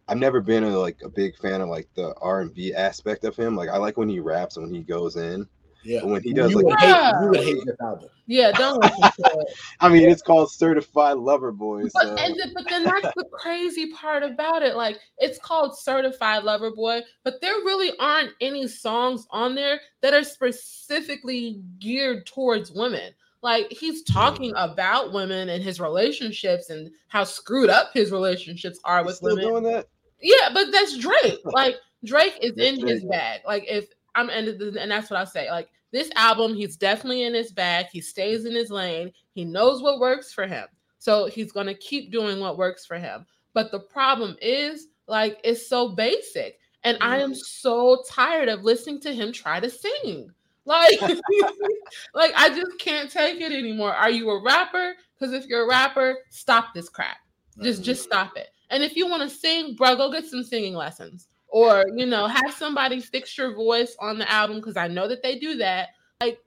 Speaker 4: I've never been a like a big fan of like the R and B aspect of him. Like I like when he raps and when he goes in,
Speaker 2: Yeah.
Speaker 4: But when he does
Speaker 2: you,
Speaker 4: like,
Speaker 2: would hate, you would hate this album.
Speaker 3: Yeah, don't listen to it.
Speaker 4: I mean, it's called Certified Lover Boy.
Speaker 3: But
Speaker 4: So
Speaker 3: and the, but then that's the crazy part about it. Like it's called Certified Lover Boy, but there really aren't any songs on there that are specifically geared towards women. Like he's talking about women and his relationships and how screwed up his relationships are
Speaker 4: he's
Speaker 3: with
Speaker 4: still
Speaker 3: women.
Speaker 4: doing that.
Speaker 3: Yeah, but that's Drake. Like Drake is
Speaker 4: That's
Speaker 3: in his bag. Like if I'm and and that's what I say. Like this album, he's definitely in his bag. He stays in his lane. He knows what works for him. So he's gonna keep doing what works for him. But the problem is, like, it's so basic. And I mm-hmm. am so tired of listening to him try to sing. Like, like I just can't take it anymore. Are you a rapper? Because if you're a rapper, stop this crap. Just just mm-hmm. stop it. And if you want to sing, bro, go get some singing lessons. Or, you know, have somebody fix your voice on the album because I know that they do that. Like,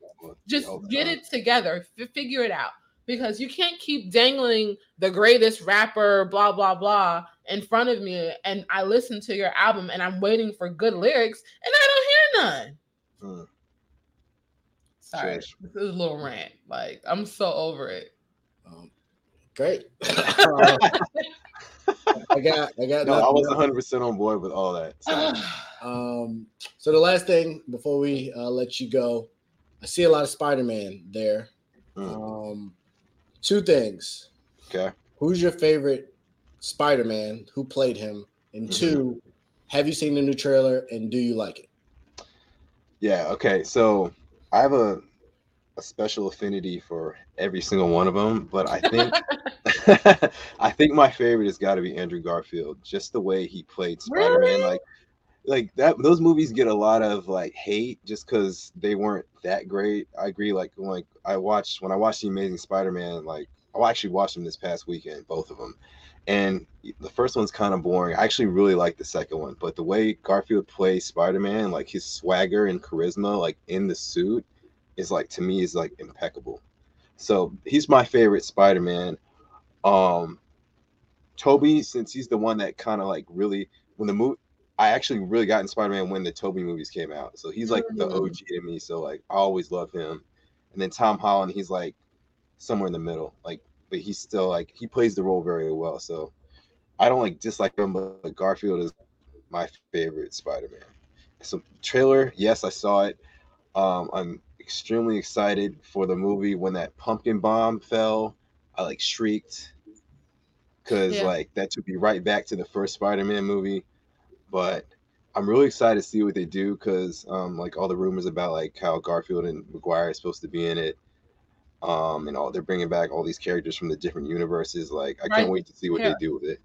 Speaker 3: just get it together, f- figure it out. Because you can't keep dangling the greatest rapper, blah, blah, blah, in front of me. And I listen to your album and I'm waiting for good lyrics and I don't hear none.
Speaker 4: Hmm.
Speaker 3: Sorry.
Speaker 4: Trash.
Speaker 3: This is a little rant. Like, I'm so over it.
Speaker 2: Um, great. I got, I got.
Speaker 4: No, I was 100 percent on board with all that. So,
Speaker 2: Um, so the last thing before we uh, let you go, I see a lot of Spider-Man there.
Speaker 4: mm,
Speaker 2: Um, two things:
Speaker 4: okay.
Speaker 2: who's your favorite Spider-Man? Who played him? And
Speaker 4: Mhm.
Speaker 2: two, have you seen the new trailer and do you like it?
Speaker 4: Yeah. Okay. So I have a a special affinity for every single one of them, but I think I think my favorite has got to be Andrew Garfield. Just the way he played Spider-Man,
Speaker 3: Really?
Speaker 4: like like that. Those movies get a lot of like hate just because they weren't that great. I agree. Like like I watched when I watched the Amazing Spider-Man, like oh, I actually watched them this past weekend, both of them. And the first one's kind of boring. I actually really like the second one, but the way Garfield plays Spider-Man, like his swagger and charisma, like in the suit, is like to me is like impeccable. So he's my favorite Spider-Man. Um Tobey, since he's the one that kind of like really when the movie I actually really got in Spider-Man when the Tobey movies came out. So he's like the
Speaker 3: Mm.
Speaker 4: OG to me. So like I always love him. And then Tom Holland, he's like somewhere in the middle. Like, but he's still like he plays the role very well. So I don't like dislike him, but Garfield is my favorite Spider-Man. So trailer, yes, I saw it. Um, I'm extremely excited for the movie. When that pumpkin bomb fell, I like shrieked because
Speaker 3: Yeah.
Speaker 4: like that took me right back to the first Spider-Man movie. But I'm really excited to see what they do because um, like all the rumors about like how Garfield and Maguire is supposed to be in it. Um, and all they're bringing back all these characters from the different universes. Like I
Speaker 3: Right.
Speaker 4: can't wait to see what
Speaker 3: Yeah.
Speaker 4: they do with it.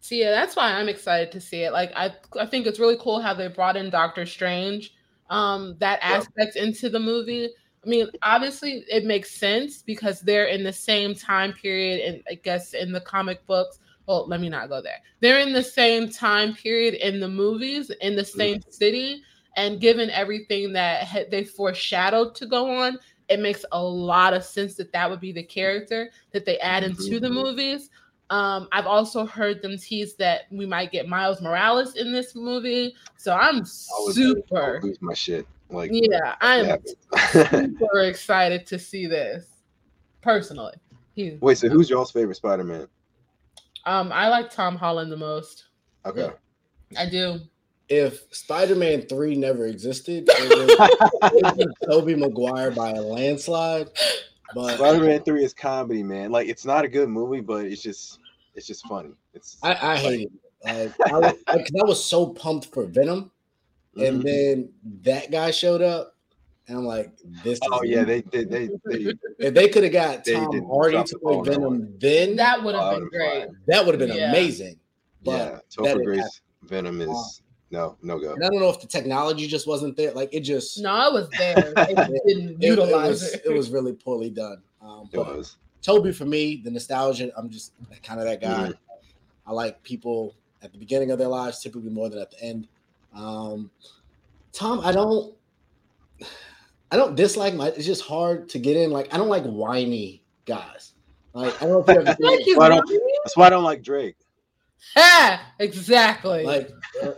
Speaker 3: So yeah, that's why I'm excited to see it. Like I I think it's really cool how they brought in Doctor Strange, um, that
Speaker 4: Yeah.
Speaker 3: aspect into the movie. I mean, obviously it makes sense because they're in the same time period and I guess in the comic books. Well, let me not go there. They're in the same time period in the movies, in the same city, and given everything that ha- they foreshadowed to go on, it makes a lot of sense that that would be the character that they add into the
Speaker 4: Mhm.
Speaker 3: movies. Um, I've also heard them tease that we might get Miles Morales in this movie, so I'm
Speaker 4: I would, I
Speaker 3: super,
Speaker 4: lose my shit. Like
Speaker 3: yeah, I'm
Speaker 4: yeah.
Speaker 3: super excited to see this. Personally, he,
Speaker 4: Wait, so who's y'all's favorite Spider-Man?
Speaker 3: um, I like Tom Holland the most.
Speaker 4: Okay.
Speaker 3: I do.
Speaker 2: If Spider-Man 3 never existed, it would, be Tobey Maguire by a landslide. But
Speaker 4: Spider-Man 3 is comedy, man. Like it's not a good movie, but it's just it's just funny. It's
Speaker 2: I, I hate it. Like, I, was- like, 'cause I was so pumped for Venom, and
Speaker 4: Mhm.
Speaker 2: then that guy showed up, and I'm like, "This."
Speaker 4: Oh
Speaker 2: is
Speaker 4: yeah, they did they, they,
Speaker 2: If they could have got
Speaker 4: They
Speaker 2: Tom
Speaker 4: didn't
Speaker 2: Hardy to play
Speaker 4: ball on that
Speaker 2: Venom, then that,
Speaker 3: That would
Speaker 4: Oh,
Speaker 3: have been
Speaker 4: would've
Speaker 3: great.
Speaker 4: cried.
Speaker 2: would have been
Speaker 3: Yeah.
Speaker 2: amazing. But
Speaker 4: yeah,
Speaker 2: that
Speaker 4: Topher
Speaker 2: didn't
Speaker 4: Grace Venom is no no go.
Speaker 2: and I don't know if the technology just wasn't there. Like it just
Speaker 3: No, it was there. They just didn't
Speaker 2: it, it
Speaker 3: utilize
Speaker 2: was
Speaker 3: it.
Speaker 2: it was really poorly done. Um,
Speaker 4: It was.
Speaker 2: Tobey for me, the nostalgia. I'm just kind of that guy.
Speaker 4: Mhm.
Speaker 2: I like people at the beginning of their lives typically more than at the end. Um, Tom, I don't, I don't dislike my. It's just hard to get in. Like I don't like whiny guys. Like I don't know if you ever
Speaker 3: Thank you.
Speaker 4: Why don't- That's why I don't like Drake.
Speaker 3: Ah, exactly.
Speaker 2: like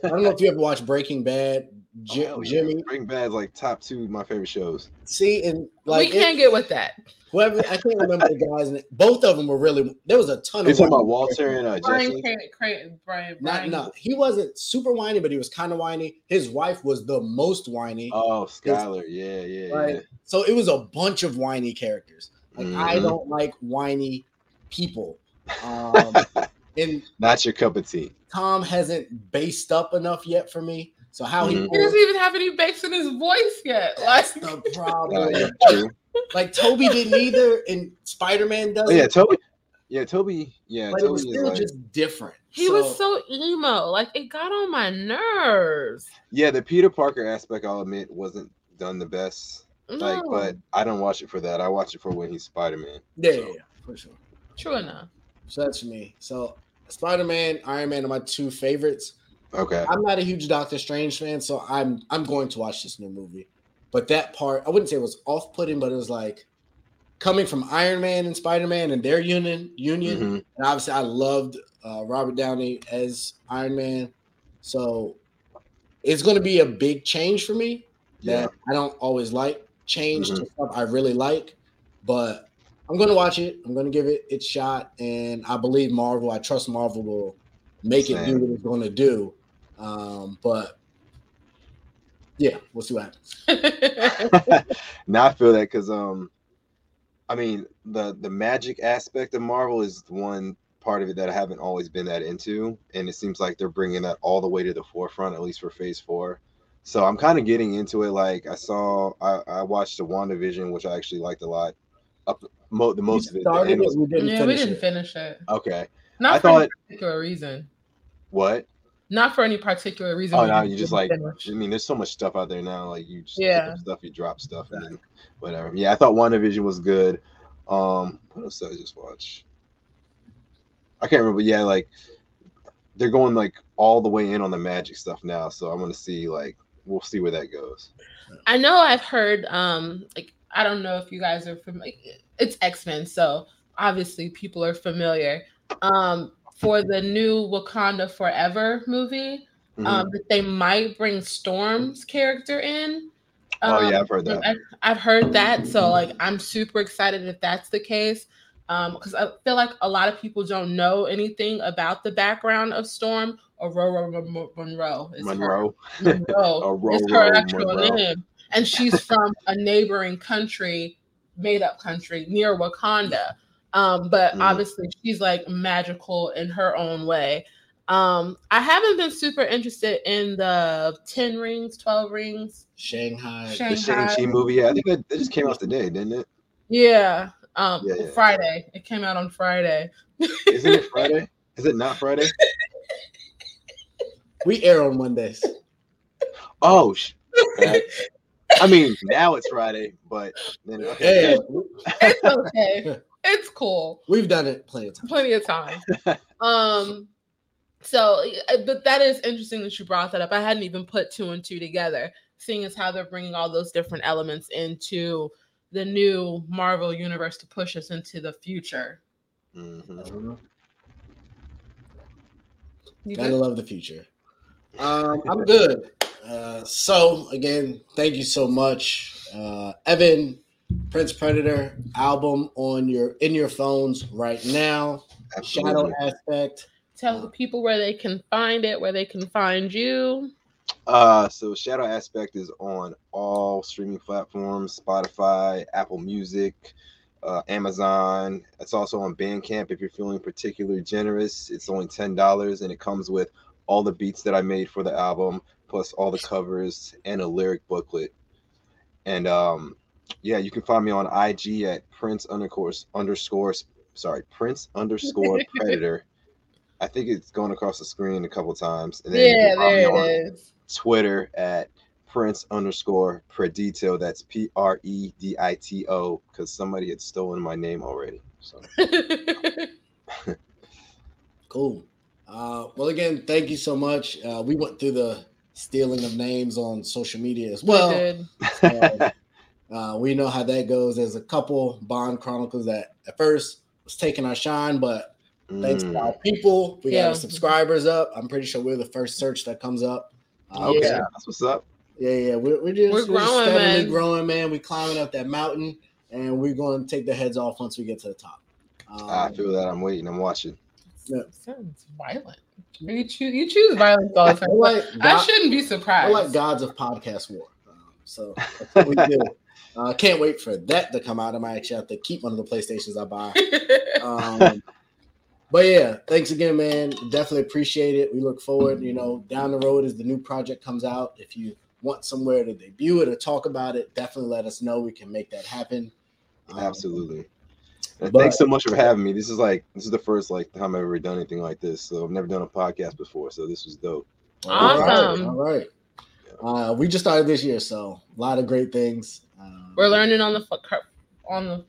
Speaker 2: I don't know if you ever watched Breaking Bad. Ji-
Speaker 4: Oh, yeah.
Speaker 2: Jimmy.
Speaker 4: Breaking Bad's like top two of my favorite shows.
Speaker 2: See, and like
Speaker 3: we can't get with that.
Speaker 2: whoever I can't remember the guys. na- Both of them were really. There was a ton
Speaker 4: You're
Speaker 2: of.
Speaker 4: talking about Walter
Speaker 2: characters.
Speaker 4: and uh,
Speaker 3: Brian
Speaker 4: Jesse.
Speaker 3: Creighton, Creighton, Brian,
Speaker 2: Not
Speaker 3: Brian.
Speaker 2: no, he wasn't super whiny, but he was kind of whiny. His wife was the most whiny.
Speaker 4: Oh, Skyler. Yeah, yeah,
Speaker 2: Right.
Speaker 4: yeah.
Speaker 2: So it was a bunch of whiny characters. Like I
Speaker 4: Mhm.
Speaker 2: don't like whiny people. Um, and
Speaker 4: Not your cup of tea.
Speaker 2: Tom hasn't based up enough yet for me. So how he
Speaker 4: Mhm.
Speaker 3: He
Speaker 2: pulls
Speaker 3: doesn't even have any bass in his voice yet. Like,
Speaker 2: the problem.
Speaker 4: yeah,
Speaker 2: like Tobey didn't either, and Spider Man doesn't.
Speaker 4: yeah, Tobey. Yeah, Tobey. Yeah,
Speaker 2: but it
Speaker 4: Tobey
Speaker 2: was
Speaker 4: is
Speaker 2: still
Speaker 4: like.
Speaker 2: just different.
Speaker 3: he was so emo. Like it got on my nerves.
Speaker 4: Yeah, the Peter Parker aspect, I'll admit, wasn't done the best. Like, but I don't watch it for that. I watch it for when he's Spider Man.
Speaker 2: yeah, yeah, yeah, for sure.
Speaker 3: true enough.
Speaker 2: So that's me. So Spider Man, Iron Man are my two favorites.
Speaker 4: Okay.
Speaker 2: I'm not a huge Doctor Strange fan, so I'm I'm going to watch this new movie. But that part, I wouldn't say it was off putting, but it was like coming from Iron Man and Spider Man and their union union.
Speaker 4: Mhm.
Speaker 2: And obviously, I loved uh, Robert Downey as Iron Man, so it's going to be a big change for me.
Speaker 4: Yeah.
Speaker 2: That I don't always like change to
Speaker 4: Mhm.
Speaker 2: stuff I really like, but I'm going to watch it. I'm going to give it its shot, and I believe Marvel. I trust Marvel will make it do what it's going to do. Um, but yeah, we'll see what happens.
Speaker 4: now I feel that because um, I mean the the magic aspect of Marvel is one part of it that I haven't always been that into, and it seems like they're bringing that all the way to the forefront, at least for Phase Four. So I'm kind of getting into it. Like I saw, I, I watched the WandaVision, which I actually liked a lot. Up mo- the most of it. the
Speaker 2: started it,
Speaker 4: was-
Speaker 2: we didn't
Speaker 3: yeah, we didn't
Speaker 2: it.
Speaker 3: finish it.
Speaker 4: okay.
Speaker 3: Not
Speaker 4: I
Speaker 3: for any
Speaker 4: thought-
Speaker 3: particular reason.
Speaker 4: What?
Speaker 3: Not for any particular reason.
Speaker 4: Oh no, you just like.
Speaker 3: finish.
Speaker 4: I mean, there's so much stuff out there now. Like you just
Speaker 3: Yeah.
Speaker 4: stuff, you drop stuff, and then whatever. Yeah, I thought WandaVision was good. Um, what else did I just watch? I can't remember. Yeah, like they're going like all the way in on the magic stuff now. So I'm gonna see like we'll see where that goes.
Speaker 3: I know I've heard um like I don't know if you guys are familiar. It's X Men, so obviously people are familiar. Um, for the new Wakanda Forever movie,
Speaker 4: Mhm.
Speaker 3: um, that they might bring Storm's character in.
Speaker 4: oh
Speaker 3: Um,
Speaker 4: yeah, I've heard that.
Speaker 3: I, I've heard that, so like I'm super excited if that's the case. Um, because I feel like a lot of people don't know anything about the background of Storm. Ororo Mon- Monroe is her
Speaker 4: Monroe.
Speaker 3: Monroe is her actual name, and she's from a neighboring country, made up country near Wakanda. Um, but
Speaker 4: Mhm.
Speaker 3: obviously she's like magical in her own way. Um, I haven't been super interested in the 10 rings, 12 rings.
Speaker 2: Shanghai.
Speaker 3: Shang-
Speaker 4: The Shang Chi movie. Yeah, I think that, that just came out today, didn't it?
Speaker 3: Yeah. Um,
Speaker 4: Yeah, yeah.
Speaker 3: Friday. It came out on Friday.
Speaker 4: Isn't it Friday? Is it not Friday?
Speaker 2: We air on Mondays.
Speaker 4: Oh, sh- I mean now it's Friday, but then okay.
Speaker 2: Yeah,
Speaker 3: It's okay. It's cool.
Speaker 2: we've done it plenty of times.
Speaker 3: plenty of time. um, so, uh, but that is interesting that you brought that up. I hadn't even put two and two together, seeing as how they're bringing all those different elements into the new Marvel universe to push us into the future.
Speaker 4: Mhm.
Speaker 3: You
Speaker 2: Gotta
Speaker 3: good?
Speaker 2: love the future. Um, I'm good. Uh, so again, thank you so much, uh, Evin. Prince Predator album on your in your phones right now. Shadow aspect.
Speaker 3: Tell the people where they can find it, where they can find you.
Speaker 4: Uh, so Shadow Aspect is on all streaming platforms: Spotify, Apple Music, uh, Amazon. It's also on Bandcamp if you're feeling particularly generous. It's only ten dollars, and it comes with all the beats that I made for the album, plus all the covers and a lyric booklet. And um, yeah, you can find me on IG at Prince underscore underscore sorry Prince underscore Predator. I think it's going across the screen a couple times. And then you
Speaker 3: Yeah,
Speaker 4: can find me
Speaker 3: there
Speaker 4: on
Speaker 3: it is.
Speaker 4: Twitter at Prince underscore Predito. That's P R E D I T O because somebody had stolen my name already. So
Speaker 2: Cool. Uh, well, again, thank you so much. Uh, we went through the stealing of names on social media as well.
Speaker 3: Good.
Speaker 2: So, uh, we know how that goes. There's a couple Bond Chronicles that at first was taking our shine, but thanks to
Speaker 4: mm,
Speaker 2: our people, we got our subscribers up. I'm pretty sure we're the first search that comes up. Uh,
Speaker 4: okay,
Speaker 3: Yeah.
Speaker 4: that's what's up.
Speaker 2: Yeah, yeah. We're, we're just
Speaker 3: We're
Speaker 2: we're just
Speaker 3: growing,
Speaker 2: steadily
Speaker 3: man.
Speaker 2: growing, man. We're climbing up that mountain, and we're going to take the heads off once we get to the top. Um,
Speaker 4: I feel that. I'm waiting. I'm watching.
Speaker 2: Yeah.
Speaker 3: Sounds violent. You choose you choose violence all the
Speaker 2: I
Speaker 3: time.
Speaker 2: like
Speaker 3: I shouldn't be
Speaker 2: we're like gods of podcast war. Um, so that's what we do. Uh, can't wait for that to come out. I might actually have to keep one of the PlayStations I buy. Um, but yeah, thanks again, man. Definitely appreciate it. We look forward, you know, down the road as the new project comes out. If you want somewhere to debut it or talk about it, definitely let us know. We can make that happen. Um,
Speaker 4: Absolutely.
Speaker 2: But-
Speaker 4: thanks so much for having me. This is like this is the first like time I've ever done anything like this. So I've never done a podcast before. So this was dope.
Speaker 2: All right,
Speaker 3: Awesome.
Speaker 2: All right. Uh, we just started this year, so a lot of great things. Um,
Speaker 3: We're learning on the fu- cur- on the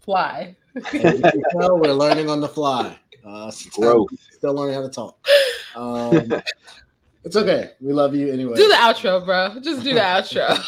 Speaker 3: fly.
Speaker 2: as you can we're learning on the fly. Uh,
Speaker 4: Growth.
Speaker 2: Still learning how to talk. Um, it's okay. We love you anyway.
Speaker 3: Do the outro, bro. Just do the outro.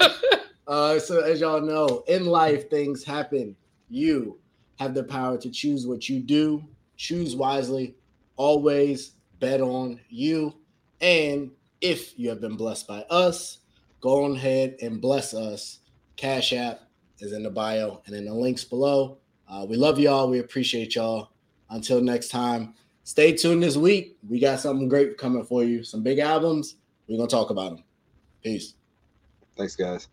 Speaker 2: Uh, so as y'all know, in life things happen. You have the power to choose what you do. Choose wisely. Always bet on you. And if you have been blessed by us, go on ahead and bless us. Cash App is in the bio and in the links below. Uh, we love y'all. We appreciate y'all. Until next time, stay tuned this week. We got something great coming for you. Some big albums. We're gonna talk about them. Peace.
Speaker 4: Thanks, guys.